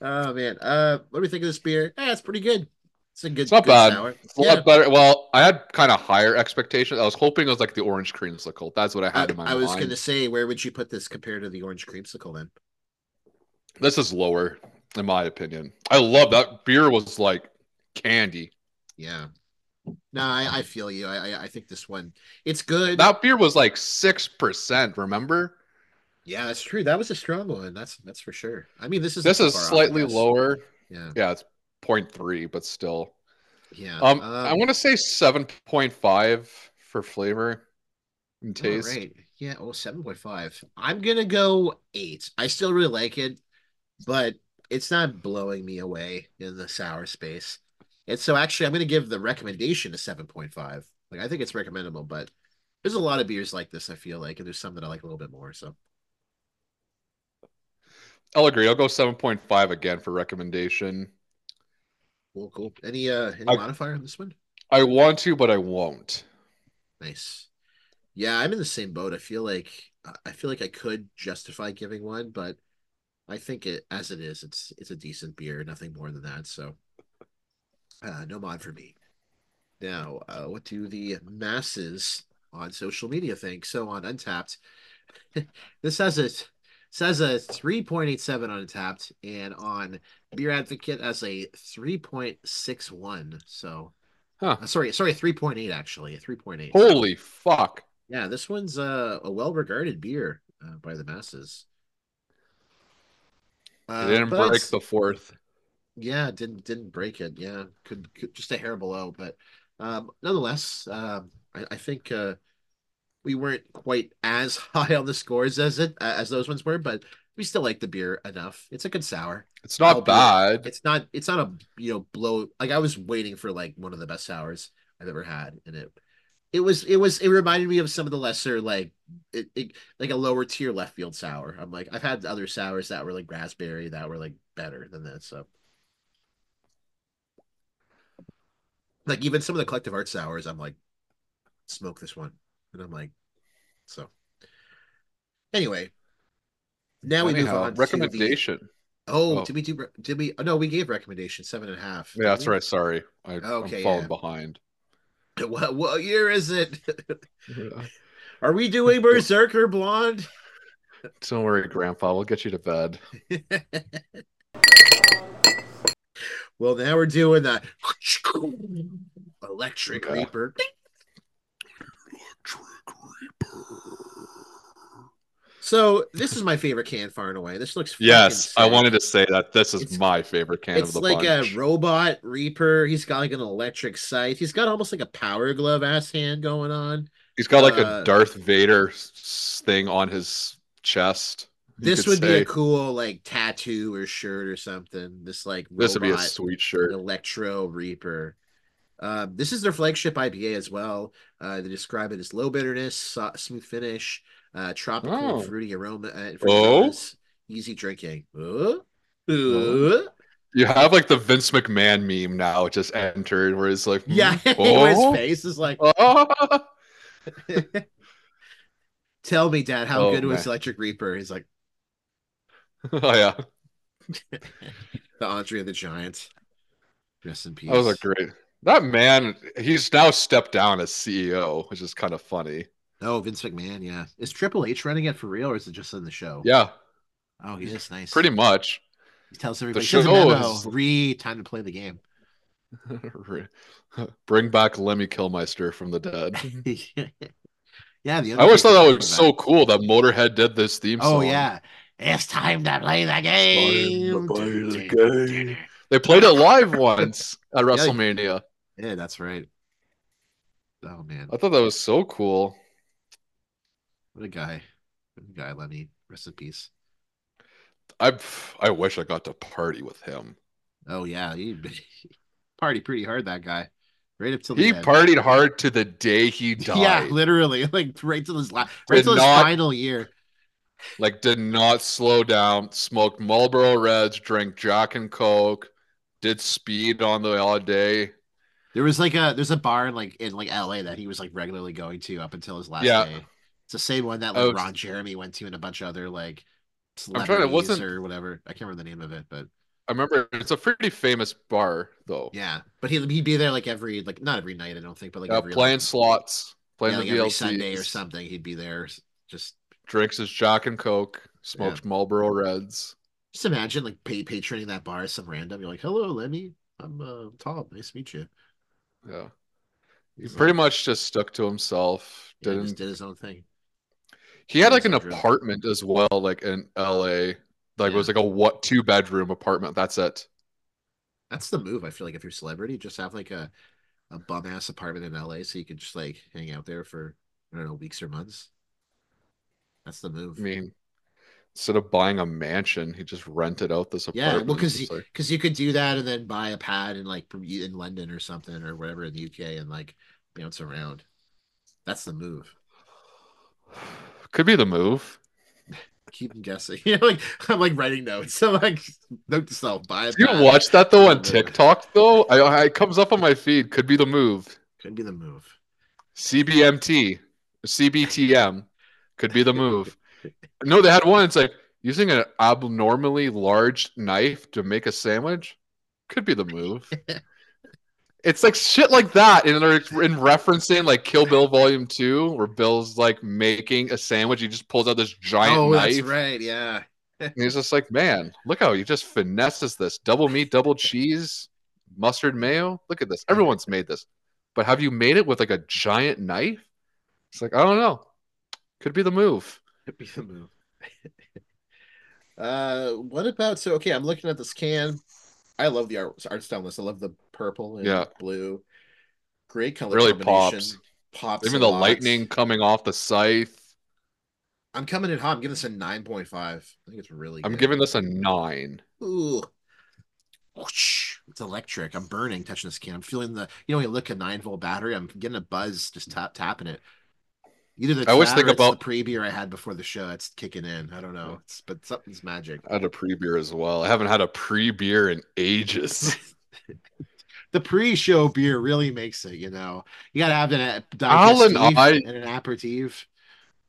Oh man. Uh what do we think of this beer? Eh, it's pretty good. It's a good It's not good bad. sour. It's a Yeah. lot better. Well, I had kind of higher expectations. I was hoping it was like the orange creamsicle. That's what I I, had in my mind. I was gonna say, where would you put this compared to the orange creamsicle then? This is lower, in my opinion. I love that beer. Was like candy. Yeah. No, I, I feel you. I, I I think this one it's good. That beer was like six percent. Remember? yeah, that's true. That was a strong one. That's that's for sure. I mean, this is This is slightly lower. Yeah, Yeah, it's 0.3, but still. yeah. Um, I want to say seven point five for flavor and taste. right. Yeah. Oh, 7.5. I'm going to go eight. I still really like it, but it's not blowing me away in the sour space. And so actually, I'm going to give the recommendation a 7.5. Like, I think it's recommendable, but there's a lot of beers like this, I feel like, and there's some that I like a little bit more. So, I'll agree. I'll go seven point five again for recommendation. cool, cool. Any, uh, any I- modifier on this one? I want to, but I won't. Nice. Yeah, I'm in the same boat. I feel like I feel like I could justify giving one, but I think it as it is, it's it's a decent beer, nothing more than that. So uh no mod for me. Now, uh what do the masses on social media think? So on Untappd, [laughs] this has a says a 3.87 on Untappd and on Beer Advocate as a 3.61. So Huh. uh, sorry, sorry, 3.8 actually, a 3.8. Holy fuck! Yeah, this one's uh, a well-regarded beer uh, by the masses. It Uh, didn't but break the fourth. Yeah, didn't didn't break it. Yeah, could, could just a hair below, but um, nonetheless, um, I, I think uh, we weren't quite as [laughs] high on the scores as it as those ones were, but we still like the beer enough. It's a good sour. It's not Albeit- bad. It's not it's not a you know blow like I was waiting for like one of the best sours I've ever had, and it it was it was it reminded me of some of the lesser like it, it like a lower tier left field sour. I'm like I've had other sours that were like raspberry that were like better than this. So like even some of the collective art sours, I'm like smoke this one, and I'm like so. Anyway, now we move Anyhow, on to the- recommendation. Oh, Oh. did we do? Did we? Oh, no, we gave recommendation seven and a half. Yeah, that's right. Sorry, I, Okay, I'm falling yeah. behind. [laughs] What what year is it? [laughs] Are we doing Berserker Blonde? Don't worry, Grandpa. We'll get you to bed. [laughs] well, now we're doing the Electric Okay. Reaper. So this is my favorite can far and away. This looks Yes, I wanted to say that this is It's- my favorite can of It's like bunch. a robot Reaper. He's got like an electric sight. He's got almost like a power glove ass hand going on. He's got like uh, a Darth Vader thing on his chest. This would be a cool like tattoo or shirt or something. This like This would be a sweet shirt. Electro Reaper. Um, this is their flagship IPA as well. Uh, they describe it as low bitterness, so- smooth finish, uh, tropical Oh. and fruity aroma. Uh, Oh. aromas, easy drinking. Uh, uh. You have like the Vince McMahon meme now just entered where it's like, Yeah, [laughs] hmm, his oh, face is like. [laughs] [laughs] "Tell me, Dad, how Oh, good was. Electric Reaper?" He's like, [laughs] oh yeah, [laughs] "The Andre the Giant." Rest in peace. that was a great. That man, he's now stepped down as CEO, which is kind of funny. Oh, Vince McMahon. Yeah, is Triple H running it for real, or is it just in the show? Yeah, Oh, he is nice. pretty much. He tells everybody. the show memo. is- Re time to play the game. [laughs] Bring back Lemmy Kilmister from the dead. yeah, the I always thought that was so cool that Motorhead did this theme oh, Song. Oh yeah, it's time to play the game. play the game. They played it live [laughs] once at WrestleMania. Yeah, that's right. Oh man, I thought that was so cool. what a guy! What a guy, Lenny. Rest in peace. I I wish I got to party with him. Oh yeah, he [laughs] party pretty hard. That guy, right up till He end. partied hard to the day he [laughs] died. Yeah, literally, like right till his last, right Did till his final year. Like did not slow down. Smoked Marlboro Reds, drank Jack and Coke, did speed on the odd day. There was like a there's a bar in like in like LA that he was like regularly going to up until his last Yeah. day. It's the same one that Oh, like it's- Ron Jeremy went to and a bunch of other like trying to- celebrities it wasn't- or whatever. I can't remember the name of it, but I remember it's a pretty famous bar though. yeah. But he he'd be there like every like not every night, I don't think, but like Uh, every playing like, slots, playing yeah, the like every Sunday or something. He'd be there. Just drinks his Jack and Coke, smokes Marlboro Reds. just imagine like pay, patroning that bar as some random. You're like, hello, Lenny. I'm uh, Tom. Nice to meet you. Yeah, he He's pretty like- much just stuck to himself. yeah, Didn't just did his own thing. He had like an apartment as well, like in LA. Like it was like a what two bedroom apartment. That's it. That's the move. I feel like if you're a celebrity, just have like a a bum ass apartment in LA so you could just like hang out there for I don't know weeks or months. That's the move. I mean, instead of buying a mansion, he just rented out this yeah, well, because like, because you could do that and then buy a pad in like in London or something or whatever in the UK and like bounce around. That's the move. [sighs] could be the move. [laughs] Keep guessing. You [laughs] know, like I'm like writing notes. [laughs] I'm like note to self. Buy you watch that though on TikTok though? I, I it comes up on my feed. Could be the move. Could be the move. CBMT, CBTM, could be the move. No, they had one. It's like using an abnormally large knife to make a sandwich. Could be the move. [laughs] it's like shit like that, and they're in referencing like Kill Bill Volume Two, where Bill's like making a sandwich. He just pulls out this giant oh, knife. that's right. Yeah. And he's just like, man, look how he just finesses this double meat, double cheese, mustard mayo. Look at this. Everyone's made this. But have you made it with like a giant knife? It's like, I don't know. Could be the move. Could be the move. [laughs] uh, what about so? Okay, I'm looking at this can. I love the art art style. This I love the purple and Yeah. blue. Great color Really combination. Pops. Even the lot. lightning coming off the scythe. I'm coming in hot. I'm giving this a nine point five. I think it's really. I'm good. giving this a nine. Ooh. Whoosh. It's electric. I'm burning touching this can. I'm feeling the you know when you look at nine volt battery. I'm getting a buzz just tap tapping it. Either the I always think about- the pre beer I had before the show. It's kicking in. I don't know. It's but something's magic. I had a pre beer as well. I haven't had a pre beer in ages. [laughs] the pre-show beer really makes it. You know, you gotta have an uh, a- Alan, I- and an aperitif.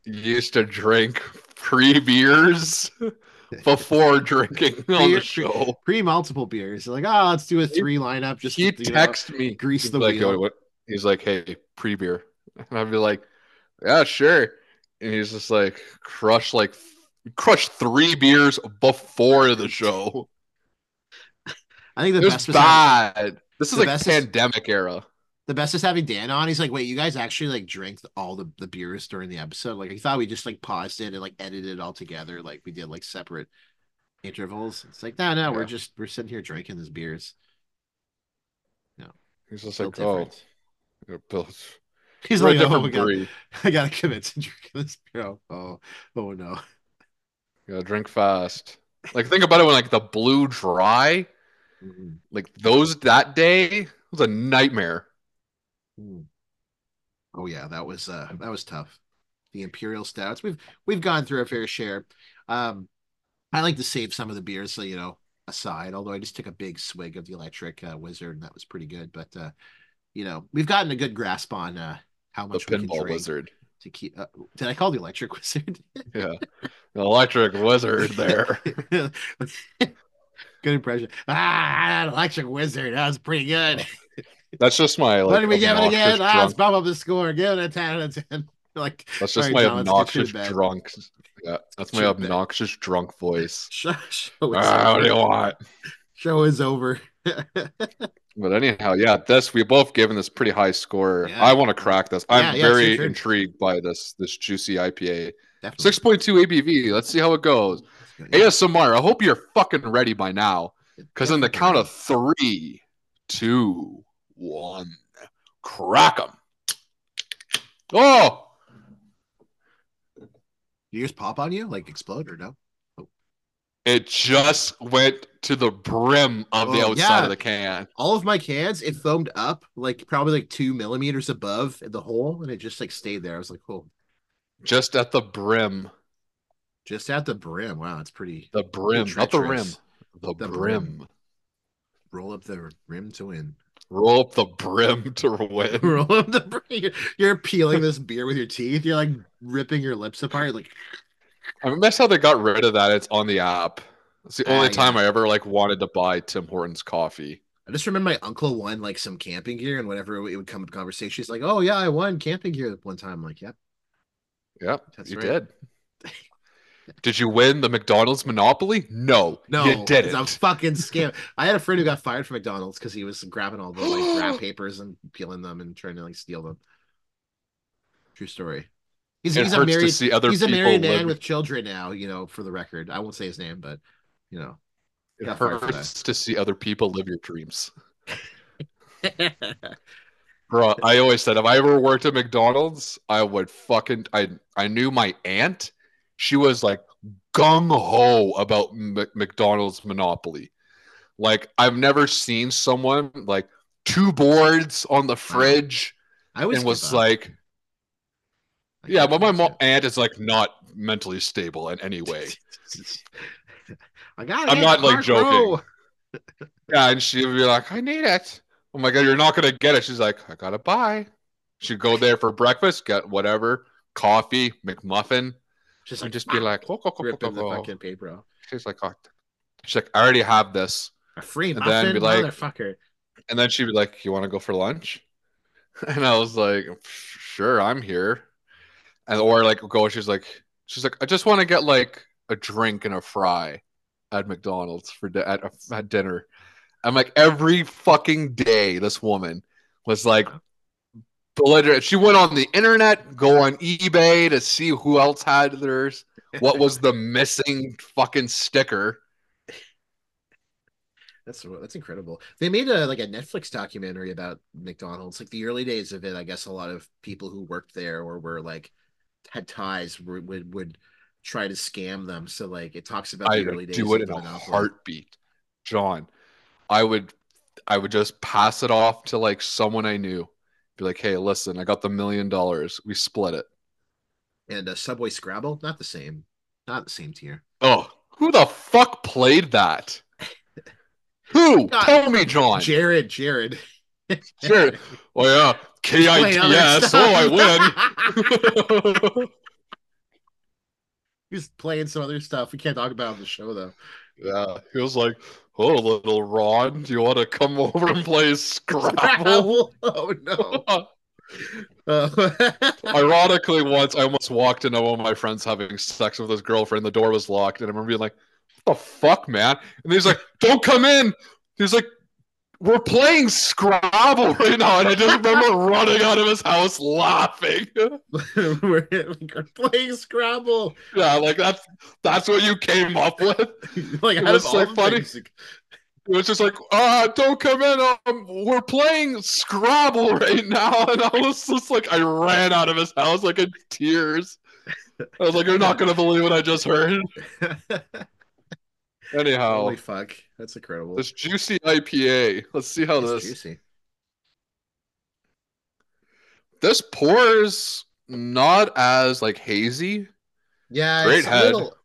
Used to drink pre beers [laughs] before drinking on the show. Pre multiple beers. Like, oh, let's do a three lineup. Just he to, you know, me grease the like, wheel. "Yo, he's like hey pre beer and i'd be like yeah sure and he's just like crush like crush three beers before the show I think the it best was having- this is like best is- pandemic era the best is having Dan on. He's like, wait, you guys actually like drank all the, the beers during the episode? Like, I thought we just like paused it and like edited it all together. Like we did like separate intervals. It's like, no, no, we're just we're sitting here drinking these beers. No. He's just Feel like oh different. yeah, Bill, He's we're like, oh, different we got, breed [laughs] I gotta commit to drinking this beer. Oh, oh, oh no. You gotta drink fast. Like think about it when like the blue dry, Mhm. like those that day was a nightmare. Mm. Oh yeah, that was uh that was tough. The imperial stouts. We've we've gone through a fair share. Um I like to save some of the beers, so you know, aside. Although I just took a big swig of the electric uh, wizard, and that was pretty good. But uh, you know, we've gotten a good grasp on uh how The much can pinball wizard. to keep. Uh, did I call the electric [laughs] wizard? Yeah. The electric wizard there. [laughs] good impression. Ah, that electric wizard. That was pretty good. [laughs] That's just my like what did we give it again? Ah, let's bump up the score. Give it a ten out of ten. Like That's just my John, let's get you obnoxious drunk. Yeah, that's my obnoxious drunk voice. show, show Ah, what do you want? Show is over. But anyhow, yeah, this we both given this pretty high score. Yeah. I want to crack this. I'm Yeah, very intrigued by this this juicy IPA. Six point two ABV. Let's see how it goes. ASMR. I hope you're fucking ready by now. Because in the count of three, two, one, crack them. Oh, you just pop on you, like explode or no? It just went to the brim of the Oh, outside yeah. of the can. All of my cans, it foamed up like probably like two millimeters above the hole, and it just like stayed there. I was like, oh, Just at the brim. just at the brim. Wow, it's pretty. The brim. Not the rim. The, The brim. brim. Roll up the rim to win. Roll up the brim [laughs] to win. Roll up the brim. You're, you're peeling this beer with your teeth. You're like ripping your lips apart. Like, I miss how they got rid of that. It's on the app. It's the Ah, only time I ever like wanted to buy Tim Hortons coffee. I just remember my uncle won like some camping gear, and whenever it would come up conversation, he's like, "Oh yeah, I won camping gear one time." I'm like, "Yep." Yep, That's you right. did. [laughs] Did you win the McDonald's Monopoly? No, No, you didn't. fucking scam. I had a friend who got fired from McDonald's because he was grabbing all the like [gasps] wrap papers and peeling them and trying to like steal them. True story. He's, he's a married he's a married man live- with children now. You know, for the record, I won't say his name, but you know. It got fired for hurts to see other people live your dreams. [laughs] Bro, I always said if I ever worked at McDonald's, I would fucking I I knew my aunt. She was like gung ho about M- McDonald's monopoly. Like I've never seen someone like two boards on the fridge I and was like, I yeah, but my mo- aunt is like not mentally stable in any way. [laughs] I got. it. I'm not, like, joking. [laughs] Yeah, and she'd be like, I need it. Oh my god, you're not gonna get it. She's like, I gotta buy. She'd go there for breakfast, get whatever, coffee, McMuffin, Just and like just be ah, like, "Oh, oh, oh, oh, ripping the oh." fucking paper off. she's like, oh. she's like, I already have this. A free And then muffin, be like- motherfucker. And then she'd be like, You want to go for lunch? [laughs] And I was like, Sure, I'm here. And or like go, she's like, she's like, I just want to get like a drink and a fry at McDonald's for di- at, at dinner. I'm like, every fucking day, this woman was like, belligerent. She went on the internet, go on eBay to see who else had theirs. What was the [laughs] missing fucking sticker? That's that's incredible. They made a like a Netflix documentary about McDonald's, like the early days of it. I guess a lot of people who worked there or were like had ties were, would would try to scam them. So like it talks about I the early would days. do it in a heartbeat, John. I would, I would just pass it off to like someone I knew. Be like, hey, listen, I got the million dollars. We split it. And uh, Subway Scrabble, not the same, not the same tier. Oh, who the fuck played that? [laughs] Who? God. Tell me, John. Jared, Jared. Jared. [laughs] Oh yeah, K I T S. Oh, I win. [laughs] He's playing some other stuff we can't talk about on the show though. yeah, he was like, "Oh, little Ron, do you want to come over and play Scrabble?" Scrabble. [laughs] Oh no. Uh, [laughs] Ironically, once I almost walked into one of my friends having sex with his girlfriend. The door was locked, and I remember being like, "What the fuck, man?" And he's like, "Don't come in." He's like, "We're playing Scrabble right now," and I just remember [laughs] running out of his house laughing. [laughs] we're, we're playing Scrabble. yeah, like that's that's what you came up with. [laughs] like It was so funny. things, It was just like, "Ah, don't come in. Um, we're playing Scrabble right now," and I was just like, I ran out of his house like in tears. I was like, you're not gonna believe what I just heard. Anyhow, Holy fuck, that's incredible. this juicy IPA. Let's see how It's this juicy. this pours not as like hazy. Yeah, Great it's a head. little.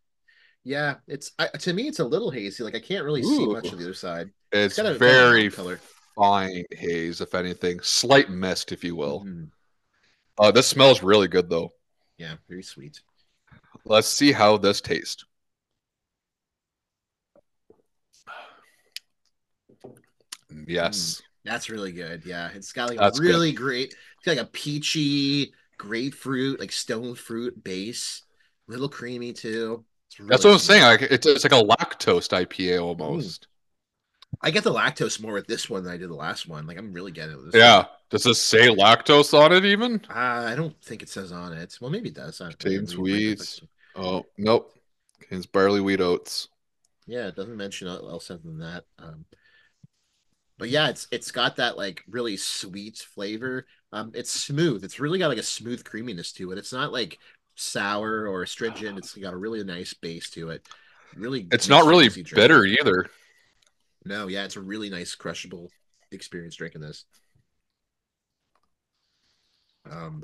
Yeah, it's I, to me it's a little hazy. Like I can't really see much Ooh. of the other side. It's got a- very color. fine haze, if anything, slight mist, if you will. Mhm. Uh, this smells really good though. Yeah, very sweet. Let's see how this tastes. Yes. That's really good. Yeah, it's got like a That's good. really great. It's got like a peachy grapefruit, like stone fruit base. a little creamy too. It's That's really what I'm saying. Like it's, it's like a lactose IPA almost. I get the lactose more with this one than I did the last one. Like I'm really getting it with this. Yeah. Does this say lactose on it even? Uh, I don't think it says on it. Well, maybe it does. I- Contains I- wheats. Oh nope. Contains barley wheat oats. Yeah, it doesn't mention else other than that. Um, but yeah, it's it's got that like really sweet flavor. Um, it's smooth. It's really got like a smooth creaminess to it. It's not like sour or astringent. It's got a really nice base to it. Really, It's not really drink. bitter either. No, yeah, it's a really nice crushable experience drinking this. Um,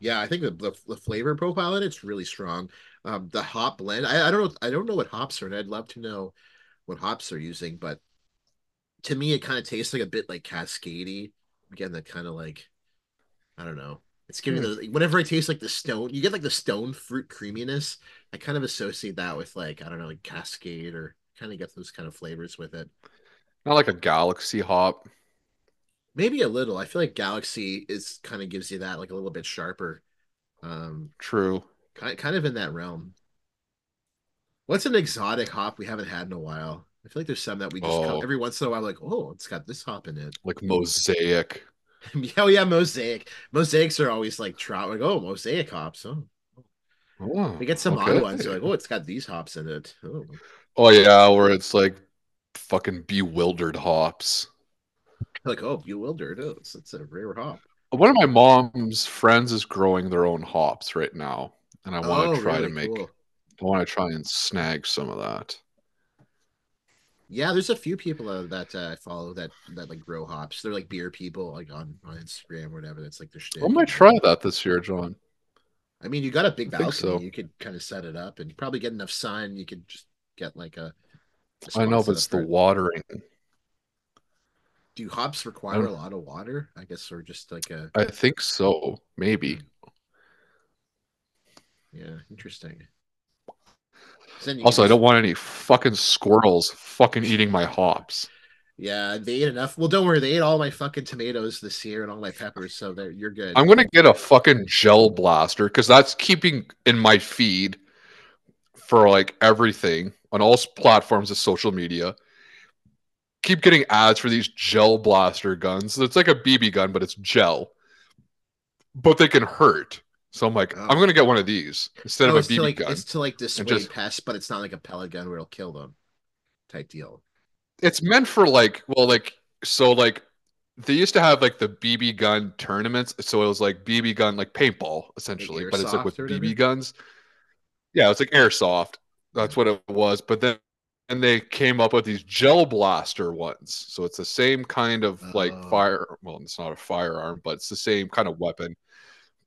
yeah, I think the, the the flavor profile in it's really strong. Um, the hop blend, I, I don't know, I don't know what hops are, and I'd love to know what hops they're using, but to me, it kind of tastes like a bit like Cascady. Again, that kind of like, I don't know. It's giving Hmm. the whenever I taste like the stone, you get like the stone fruit creaminess. I kind of associate that with like I don't know, like Cascade or kind of get those kind of flavors with it. Not like a galaxy hop. Maybe a little. I feel like Galaxy is kind of gives you that like a little bit sharper. Um, True. kind kind of in that realm. What's an exotic hop we haven't had in a while? I feel like there's some that we just come, Oh. every once in a while like, oh, it's got this hop in it. Like mosaic. [laughs] oh yeah, mosaic. Mosaics are always like trout. Like, oh, mosaic hops. Oh, Oh, we get some okay. odd ones. They're like, oh, it's got these hops in it. Oh, Oh yeah, where it's like fucking bewildered hops. like oh, bewildered. Oh, it's, it's a rare hop. One of my mom's friends is growing their own hops right now, and I want oh, to try really to make. cool. I want to try and snag some of that. Yeah, there's a few people uh, that uh, I follow that that like grow hops. They're like beer people, like on on Instagram or whatever. That's like their shtick. I might try that this year, John. I mean, you got a big balcony. so. You could kind of set it up, and you probably get enough sun. You could just get like a. a I know, but it's the watering. Do hops require a lot of water? I guess, or just like a I think so. Maybe. yeah, interesting. 'Cause then you Also, I don't want any fucking squirrels fucking eating my hops. Yeah, they ate enough. Well, don't worry, they ate all my fucking tomatoes this year and all my peppers, so they're you're good. I'm gonna get a fucking gel blaster because that's keeping in my feed for like everything on all platforms of social media. Keep getting ads for these gel blaster guns. It's like a BB gun, but it's gel. But they can hurt. So I'm like, Oh. I'm gonna get one of these instead Oh, of a to BB like gun. it's to like dissuade just- pests, but it's not like a pellet gun where it'll kill them, type deal. it's meant for like well like so like they used to have like the BB gun tournaments so it was like BB gun like paintball essentially but it's like with? BB guns yeah it's like airsoft that's what it was but then and they came up with these gel blaster ones so it's the same kind of like Oh. fire well it's not a firearm but it's the same kind of weapon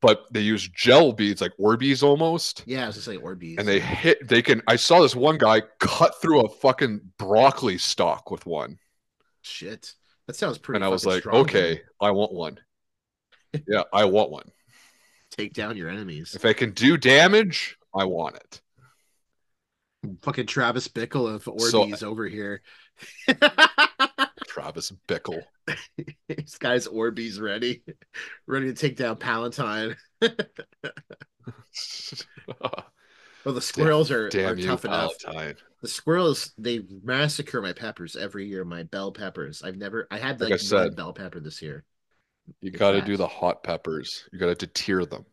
but they use gel beads like Orbeez almost Yeah, I was just like Orbeez. and they hit they can i saw this one guy cut through a fucking broccoli stalk with one shit. That sounds pretty. and i was like strong, okay dude. i want one [laughs] yeah i want one take down your enemies. if i can do damage i want it Fucking Travis Bickle of So- Orbeez over here. [laughs] travis bickle [laughs] this guy's Orbeez ready, ready to take down Palantine. [laughs] Well, the squirrels are, are damn you tough enough. The squirrels they massacre my peppers every year. My bell peppers. I've never. I had Like like, I said. bell pepper this year. you got to do the hot peppers you got to deter them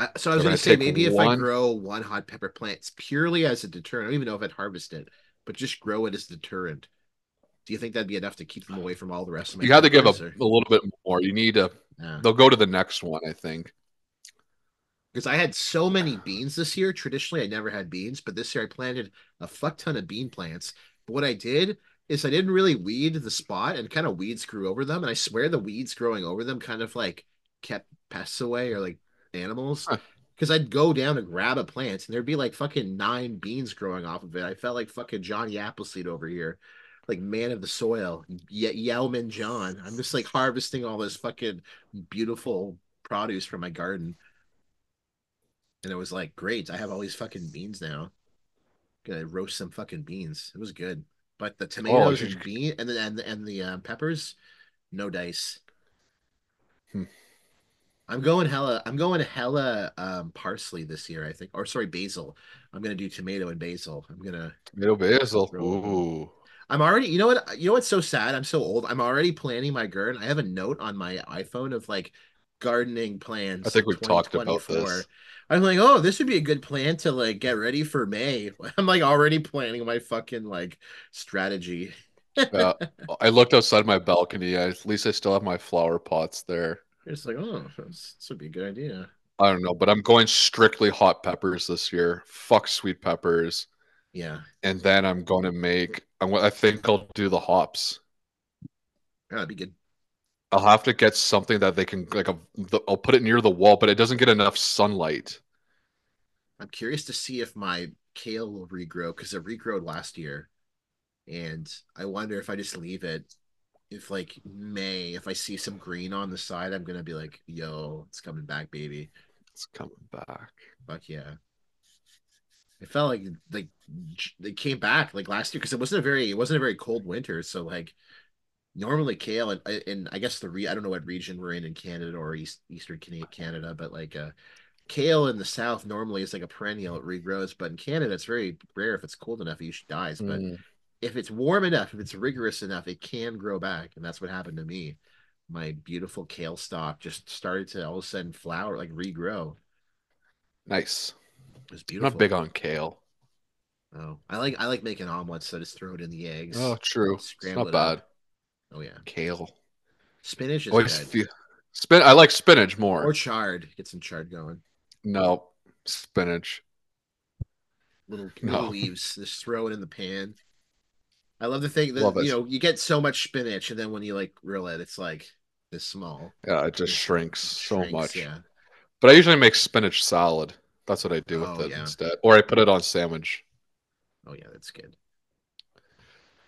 I, so I was gonna gonna say maybe if I grow one hot pepper plant it's purely as a deterrent. I don't even know if I'd harvest it, but just grow it as deterrent. Do you think that'd be enough to keep them away from all the rest of you got to give a, a little bit more you need to yeah. they'll go to the next one i think because I had so many beans this year. Traditionally, I never had beans, but this year I planted a fuck ton of bean plants. But what I did is I didn't really weed the spot and kind of weeds grew over them. And I swear the weeds growing over them kind of like kept pests away or like animals. Huh. Because I'd go down and grab a plant and there'd be like fucking nine beans growing off of it. I felt like fucking Johnny Appleseed over here, like man of the soil, Ye- Yelman John. I'm just like harvesting all this fucking beautiful produce from my garden. And it was like, great, I have all these fucking beans now. Gonna roast some fucking beans. It was good. But the tomatoes you- and bean and the and the, and the um, peppers, no dice. Hmm. I'm going hella. I'm going hella um, parsley this year. I think, or sorry, basil. I'm gonna do tomato and basil. I'm gonna. Tomato basil. Ooh. I'm already. You know what? You know what's so sad? I'm so old. I'm already planning my garden. I have a note on my iPhone of like gardening plans. I think we've talked about this. I'm like, oh, this would be a good plan to like get ready for May. [laughs] I'm like already planning my fucking like strategy. [laughs] Yeah. I looked outside my balcony. I, at least I still have my flower pots there. It's like, oh, this, this would be a good idea. I don't know, but I'm going strictly hot peppers this year. Fuck sweet peppers. Yeah, And then I'm going to make, I'm, I think I'll do the hops. Yeah, that'd be good. I'll have to get something that they can, like, a, the, I'll put it near the wall, but it doesn't get enough sunlight. I'm curious to see if my kale will regrow because it regrowed last year, and I wonder if I just leave it. If like May, if I see some green on the side, I'm gonna be like, "Yo, it's coming back, baby." It's coming back. Fuck yeah. It felt like like they came back like last year because it wasn't a very it wasn't a very cold winter. So like normally kale and, and I guess the re I don't know what region we're in in Canada or East Eastern Canada, Canada, but like uh kale in the south normally is like a perennial it regrows, but in Canada it's very rare if it's cold enough it usually dies. But Mm. if it's warm enough, if it's rigorous enough, it can grow back, and that's what happened to me. My beautiful kale stalk just started to all of a sudden flower, like regrow. Nice. It was I'm not big on kale. Oh, I like I like making omelets, so just throw it in the eggs. Oh, true. It's not it bad. up. Oh yeah, Kale. spinach is Always good. feel, spin. I like spinach more. Or chard. Get some chard going. no, spinach. Little, [laughs] No. little leaves. Just throw it in the pan. I love the thing that Love it. you know you get so much spinach, and then when you like grill it, it's like this small. Yeah, it just It shrinks so much. Yeah. But I usually make spinach salad. That's what I do with Oh, it yeah. instead. Or I put it on sandwich. Oh yeah, that's good.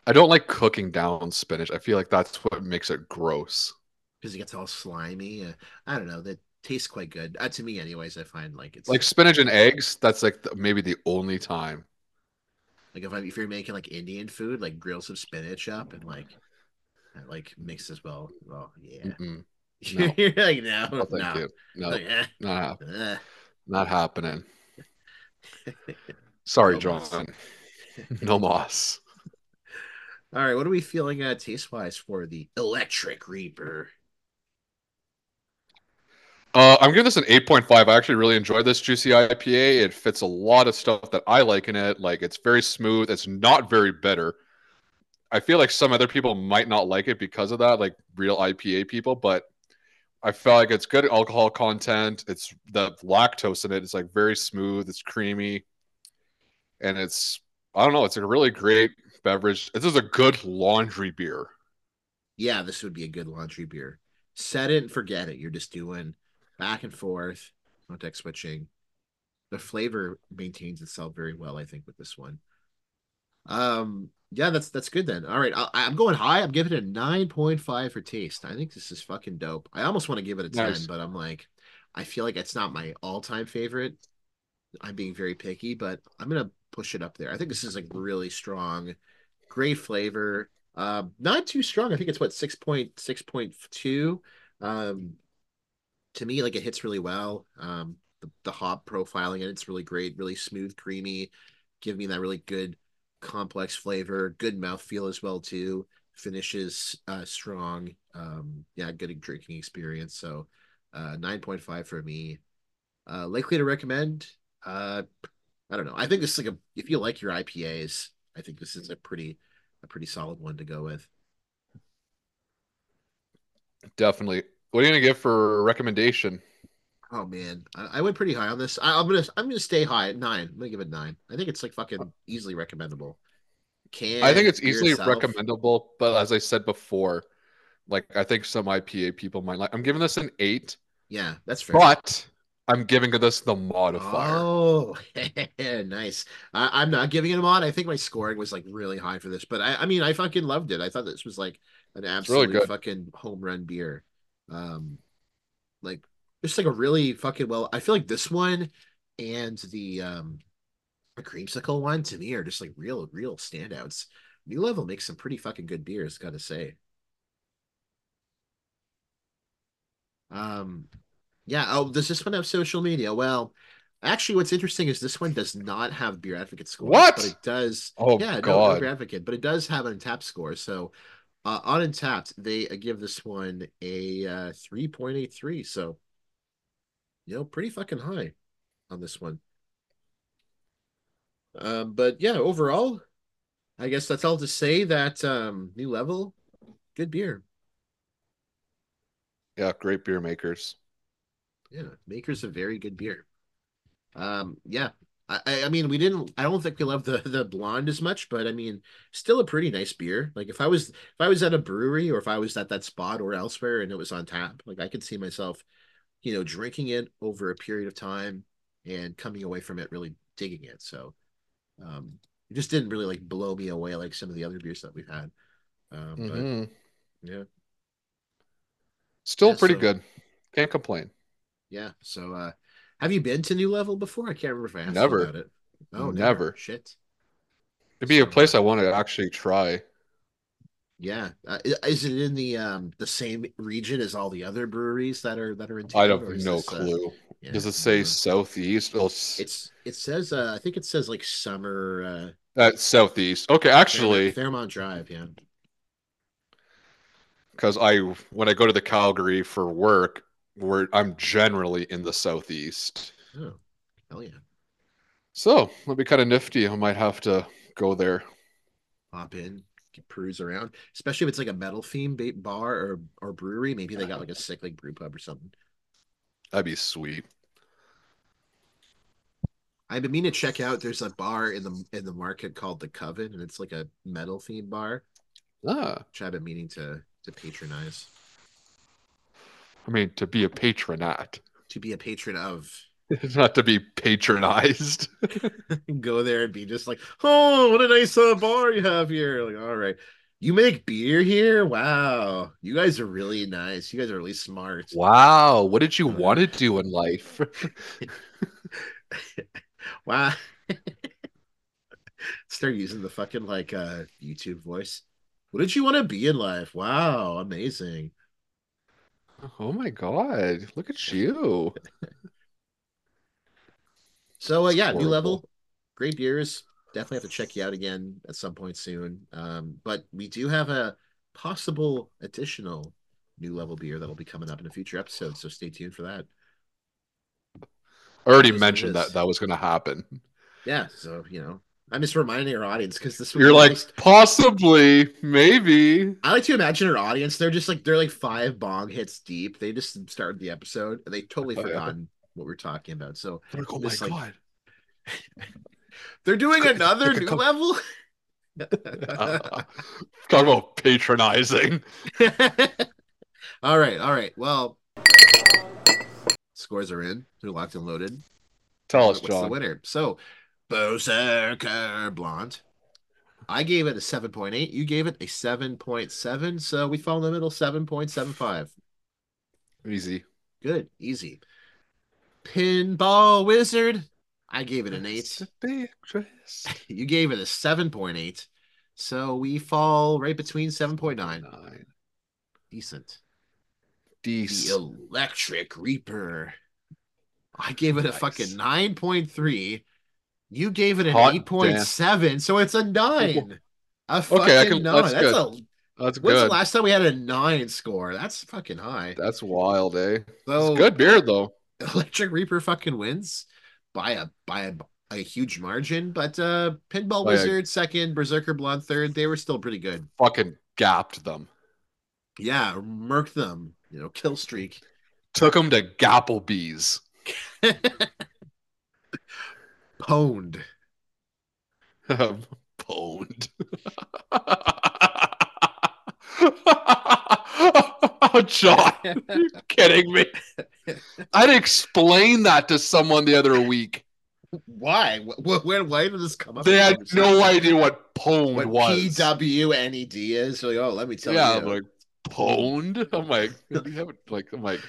I don't like cooking down spinach. I feel like that's what makes it gross. Because it gets all slimy. Uh, I don't know. That tastes quite good. Uh, to me, anyways. I find like it's Like spinach and eggs, that's like the, maybe the only time. Like if I, if you're making like Indian food, like grill some spinach up and like and, like mix as well. Well, yeah. Mm-mm. [laughs] No. you're like no, No, thank no. No, eh, not, hap- not happening. Sorry, No moss. John. No moss. [laughs] All right, what are we feeling uh, taste wise for the Electric Reaper? Uh, I'm giving this an 8.5. I actually really enjoyed this juicy IPA. It fits a lot of stuff that I like in it. Like it's very smooth. It's not very bitter. I feel like some other people might not like it because of that, like real IPA people, but I feel like it's good alcohol content. It's the lactose in it. It's like very smooth. It's creamy. And it's I don't know, it's a really great beverage. This is a good laundry beer. Yeah, this would be a good laundry beer. Set it and forget it. You're just doing back and forth, context switching. The flavor maintains itself very well, I think, with this one. Um, yeah, that's that's good then. All right, I, I'm going high. I'm giving it a nine point five for taste. I think this is fucking dope. I almost want to give it a ten, Nice. but I'm like, I feel like it's not my all time favorite. I'm being very picky, but I'm gonna push it up there. I think this is like really strong, great flavor. Um, not too strong. I think it's what six point six point two. Um, to me, like it hits really well. Um, the, the hop profiling in it's really great, really smooth, creamy, give me that really good complex flavor, good mouthfeel as well too. Finishes uh strong. Um, yeah, good drinking experience. So uh 9.5 for me. Uh likely to recommend. Uh I don't know. I think this is like a if you like your IPAs, I think this is a pretty a pretty solid one to go with. Definitely. What are you gonna give for recommendation? Oh man, I, I went pretty high on this. I, I'm gonna I'm gonna stay high at nine. I'm gonna give it nine. I think it's like fucking easily recommendable. Can I think it's easily itself- recommendable, but as I said before, like I think some IPA people might like. I'm giving this an eight, Yeah, that's fair. but I'm giving this the modifier. Oh, [laughs] nice. I, I'm not giving it a mod. I think my scoring was like really high for this, but I, I mean, I fucking loved it. I thought this was like an really absolute good. fucking home run beer. Um, like just like a really fucking well. I feel like this one and the um, the creamsicle one to me are just like real, real standouts. New Level makes some pretty fucking good beers, gotta say. Um, yeah. Oh, does this one have social media? Well, actually, what's interesting is this one does not have beer advocate score. What? but it does. Oh, yeah, no, no God. beer advocate, but it does have an Untappd score. So, uh, on Untappd, they uh, give this one a uh, three point eight three. So, you know, pretty fucking high on this one. Um, but yeah, overall, I guess that's all to say that um, new level, good beer. Yeah, great beer makers. Yeah, Maker's of very good beer. Um, yeah. I, I- I mean, we didn't. I don't think we love the the blonde as much, but I mean, still a pretty nice beer. Like if I was if I was at a brewery or if I was at that spot or elsewhere and it was on tap, like I could see myself, you know, drinking it over a period of time and coming away from it really digging it. So, um, it just didn't really like blow me away like some of the other beers that we've had. Um, Mhm. but yeah. Still Yeah, pretty so- good. Can't complain. Yeah. So, uh, have you been to New Level before? I can't remember if I asked Never. about it. Oh, never. Never. Shit. It'd be a place I want to actually try. Yeah. Uh, is it in the um the same region as all the other breweries that are that are in I town, have or is no this, uh, clue. yeah, Does it say don't southeast? Well, It's it says uh I think it says like summer uh uh, southeast. Okay, actually, Fairmount, Fairmount Drive, yeah. because I when I go to the Calgary for work, where I'm generally in the southeast. Oh, hell yeah. So that'd be kind of nifty. I might have to go there. Pop in, peruse around, especially if it's like a metal theme ba- bar or or brewery. Maybe they got like a sick like brew pub or something. That'd be sweet. I've been meaning to check out. There's a bar in the in the market called the Coven, and it's like a metal themed bar, Ah, which I've been meaning to to patronize, I mean to be a patronat, to be a patron of. [laughs] not to be patronized. [laughs] Go there and be just like, oh, what a nice uh, bar you have here. Like, all right, you make beer here? Wow, you guys are really nice. You guys are really smart. wow, what did you want to do in life? [laughs] Wow. Start using the fucking like uh YouTube voice. What did you want to be in life? Wow, amazing. oh my god, look at you. So uh, yeah, new level, great beers. Definitely have to check you out again at some point soon. Um, but we do have a possible additional new level beer that'll be coming up in a future episode. So stay tuned for that. I already mentioned that that was going to happen. Yeah. So you know, I'm just reminding our audience because this You're like nice- possibly, maybe. I like to imagine our audience. They're just like they're like five bong hits deep. They just started the episode and they totally [laughs] Oh, forgotten what we're talking about. So Like, oh my like- god. [laughs] they're doing another new level. [laughs] [laughs] Talk about patronizing. all right, all right. Well, scores are in. They're locked and loaded. Tell us, What's the winner? So, Berserker Blonde. I gave it a 7.8. You gave it a 7.7. So we fall in the middle, 7.75. Easy. Good, easy. Pinball Wizard. I gave it an 8. Beatrice. [laughs] You gave it a 7.8. So we fall right between 7.9. Nine. Decent. The Electric Reaper. I gave it a fucking 9.3. You gave it an Hot 8.7. So it's a 9. A fucking Okay, can- 9. that's That's, good. a That's When's the good. last time we had a 9 score? That's fucking high. That's wild, eh? So It's good beer though. [laughs] Electric Reaper fucking wins by a by a, a huge margin, but uh Pinball. Wizard second, Berserker Blonde third, they were still pretty good. Fucking gapped them. Yeah, murk them, you know, kill streak. Took them to Gapplebee's. [laughs] Pwned. [laughs] Pwned. Oh, John, [laughs] you kidding me? I'd explain that to someone the other week. Why? Wh- Where? Why did this come up? They had no idea what pwned what was. P W N E D is. So like, oh, let me tell yeah, you. I'm like pwned. I'm like, [laughs] like, I'm like,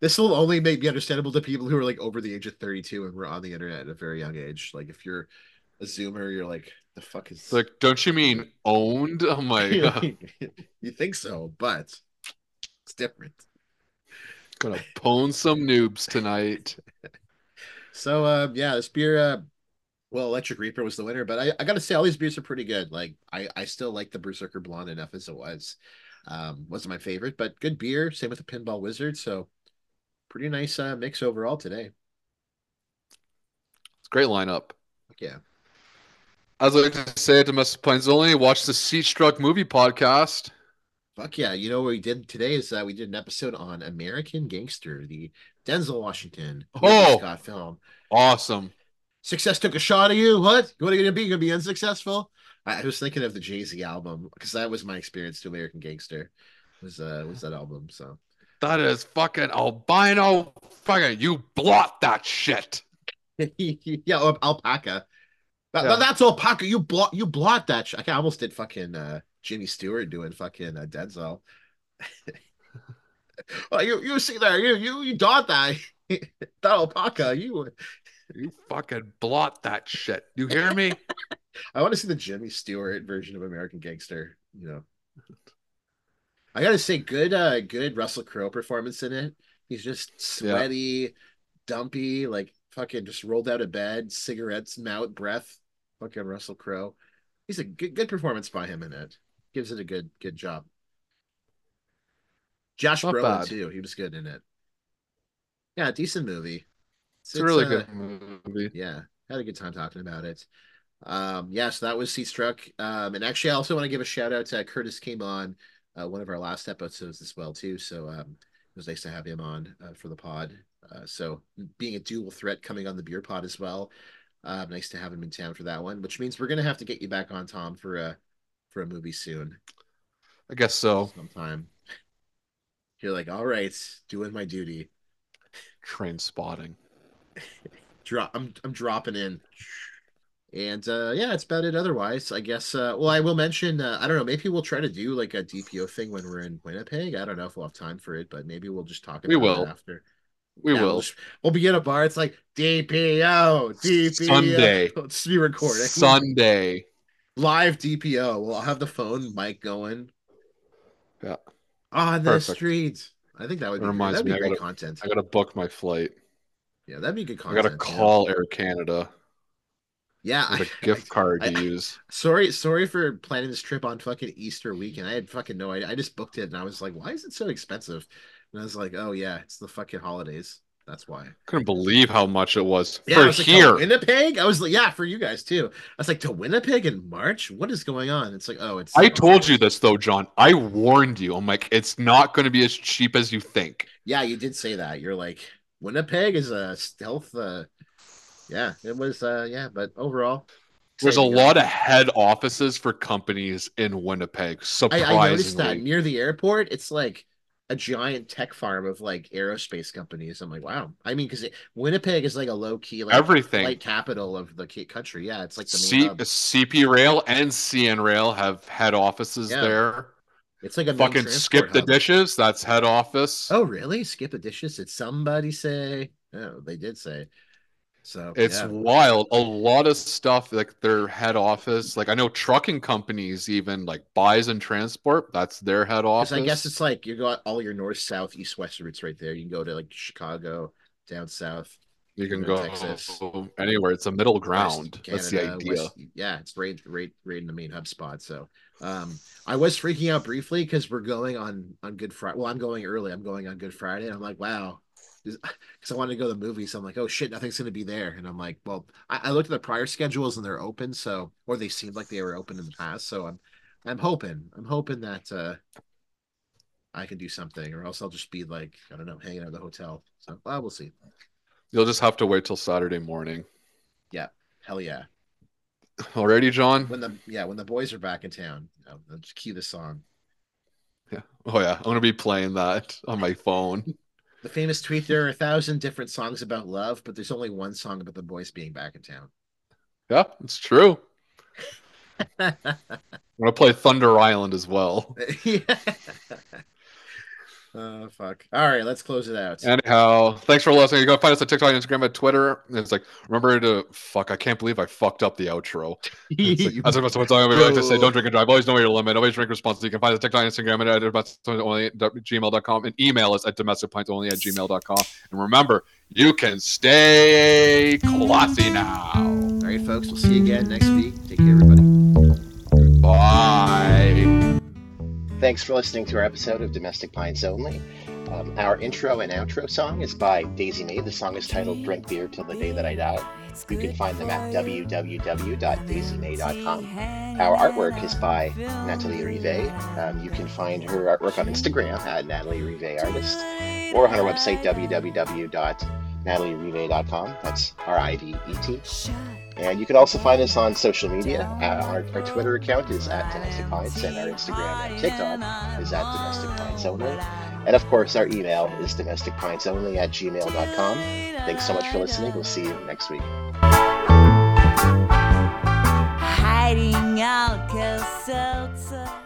this will only make be understandable to people who are like over the age of 32 and were on the internet at a very young age. Like if you're a zoomer, you're like, the fuck is like, don't you mean owned? I'm like, [laughs] you think so, but it's different. gonna pwn some noobs tonight. [laughs] So uh yeah, this beer uh well Electric Reaper was the winner, but I, I gotta say all these beers are pretty good. Like I, I still like the Berserker Blonde enough as it was. Um wasn't my favorite, but good beer. Same with the Pinball Wizard. So pretty nice uh mix overall today. It's a great lineup. Yeah. As I like to say to Mr. Pinzoli, watch the Seat Struck movie podcast. Fuck yeah. You know what we did today is that we did an episode on American Gangster, the Denzel Washington Oh. Scott film. Awesome. Success took a shot at you. What? What are you gonna be? You gonna be unsuccessful? I, I was thinking of the Jay Z album because that was my experience to American Gangster. Was uh was that album? So That is fucking albino. Fucking, you blot that shit. [laughs] yeah, alpaca. That, Yeah. That's alpaca. You blot you blot that. Sh- I almost did fucking uh, Jimmy Stewart doing fucking uh, Denzel. [laughs] oh, you you see there? You you you dot that [laughs] that alpaca. You. [laughs] You fucking blot that shit. You hear me? I want to see the Jimmy Stewart version of American Gangster. You know, I gotta say, good, uh, good Russell Crowe performance in it. He's just sweaty, dumpy, like fucking just rolled out of bed, cigarettes, mouth, breath. Fucking Russell Crowe. He's a good, good performance by him in it. Gives it a good, good job. Josh Not Brolin bad. too. He was good in it. Yeah, decent movie. It's a really uh, good movie. yeah had a good time talking about it um yeah so that was seat struck um and actually i also want to give a shout out to curtis came on uh, one of our last episodes as well too so um it was nice to have him on uh, for the pod uh, so being a dual threat coming on the beer pod as well uh, nice to have him in town for that one which means we're gonna have to get you back on tom for a for a movie soon I guess so. sometime you're like all right doing my duty Train spotting. [laughs] drop I'm I'm dropping in. And uh yeah, that's about it otherwise. I guess uh well I will mention uh, I don't know, maybe we'll try to do like a DPO thing when we're in Winnipeg. I don't know if we'll have time for it, but maybe we'll just talk about We it will. after. We Yeah, will. We'll, just- we'll be at a bar. It's like DPO, DPO. Sunday. [laughs] Just be recording. Sunday. Live DPO. Well, I'll have the phone mic going. Yeah. On the Perfect. streets. I think that would be reminds that'd be me, I great gotta- content. I gotta book my flight. Yeah, that'd be good content. I gotta call Air Canada Yeah, I- a gift card to I- use. Sorry, sorry for planning this trip on fucking Easter weekend. I had fucking no idea. I just booked it and I was like, why is it so expensive? And I was like, oh yeah, it's the fucking holidays. That's why. Couldn't believe how much it was Yeah, I for was like, here. Winnipeg? I was like, yeah, for you guys too. I was like, to Winnipeg in March? What is going on? It's like, oh, it's I told you this though, John. I warned you. I'm like, it's not going to be as cheap as you think. Yeah, you did say that. You're like, Winnipeg is a stealth uh yeah, it was uh yeah, but overall. There's a lot of head offices for companies in Winnipeg. I, Surprisingly, I noticed that near the airport, it's like a giant tech farm of like aerospace companies. I'm like, wow. I mean, because Winnipeg is like a low key like everything. flight capital of the country. Yeah, it's like the C- hub. CP Rail and CN Rail have head offices Yeah. there. It's like a Fucking skip the hub. dishes. That's head office. Oh, really? Skip the dishes? Did somebody say? Oh, they did say. So It's yeah. wild. A lot of stuff like their head office. Like I know trucking companies even like Bison Transport. That's their head office. I guess it's like you got all your north, south, east, west routes right there. You can go to like Chicago, down south, you can go Texas. anywhere. It's a middle ground. That's the idea. West- yeah, it's right, right, right in the main hub spot. So, um, I was freaking out briefly because we're going on on Good Friday. Well, I'm going early. I'm going on Good Friday. And I'm like, wow, because [laughs] I wanted to go to the movies. So I'm like, oh shit, nothing's gonna be there. And I'm like, well, I, I looked at the prior schedules and they're open. So, or they seemed like they were open in the past. So I'm, I'm hoping, I'm hoping that uh, I can do something, or else I'll just be like, I don't know, hanging out at the hotel. So well, we'll see. You'll just have to wait till Saturday morning. Yeah, hell yeah. Already, John? When the yeah, when the boys are back in town, you know, I'll just cue the song. Yeah. Oh yeah, I'm gonna be playing that on my phone. The famous tweet: There are a thousand different songs about love, but there's only one song about the boys being back in town. Yeah, it's true. [laughs] I'm gonna play Thunder Island as well. [laughs] yeah. Oh fuck! All right, let's close it out. Anyhow, thanks for listening. You can find us on TikTok, Instagram, and Twitter. It's like, remember to fuck. I can't believe I fucked up the outro. [laughs] It's like, that's what someone we like to say. Don't drink and drive. Always know your limit. Always drink responsibly. You can find us on TikTok, Instagram, and at only at gmail.com. And email us at domesticpintsonly at gmail.com. And remember, you can stay classy now. All right, folks. We'll see you again next week. Take care, everybody. Bye. Thanks for listening to our episode of Domestic Pints Only. Um, our intro and outro song is by Dazie Mae. The song is titled Drink Beer Till the Day That I Die. You can find them at www.daziemae.com. Our artwork is by Natalie Rivet. Um, you can find her artwork on Instagram at Natalie Rivet Artist or on our website www.natalierivet.com. That's R I V E T. And you can also find us on social media. Uh, our, our Twitter account is at Domestic Pints, and our Instagram and TikTok is at Domestic Pints Only. And of course, our email is domesticpintsonly at gmail.com. Thanks so much for listening. We'll see you next week. Hiding Seltzer.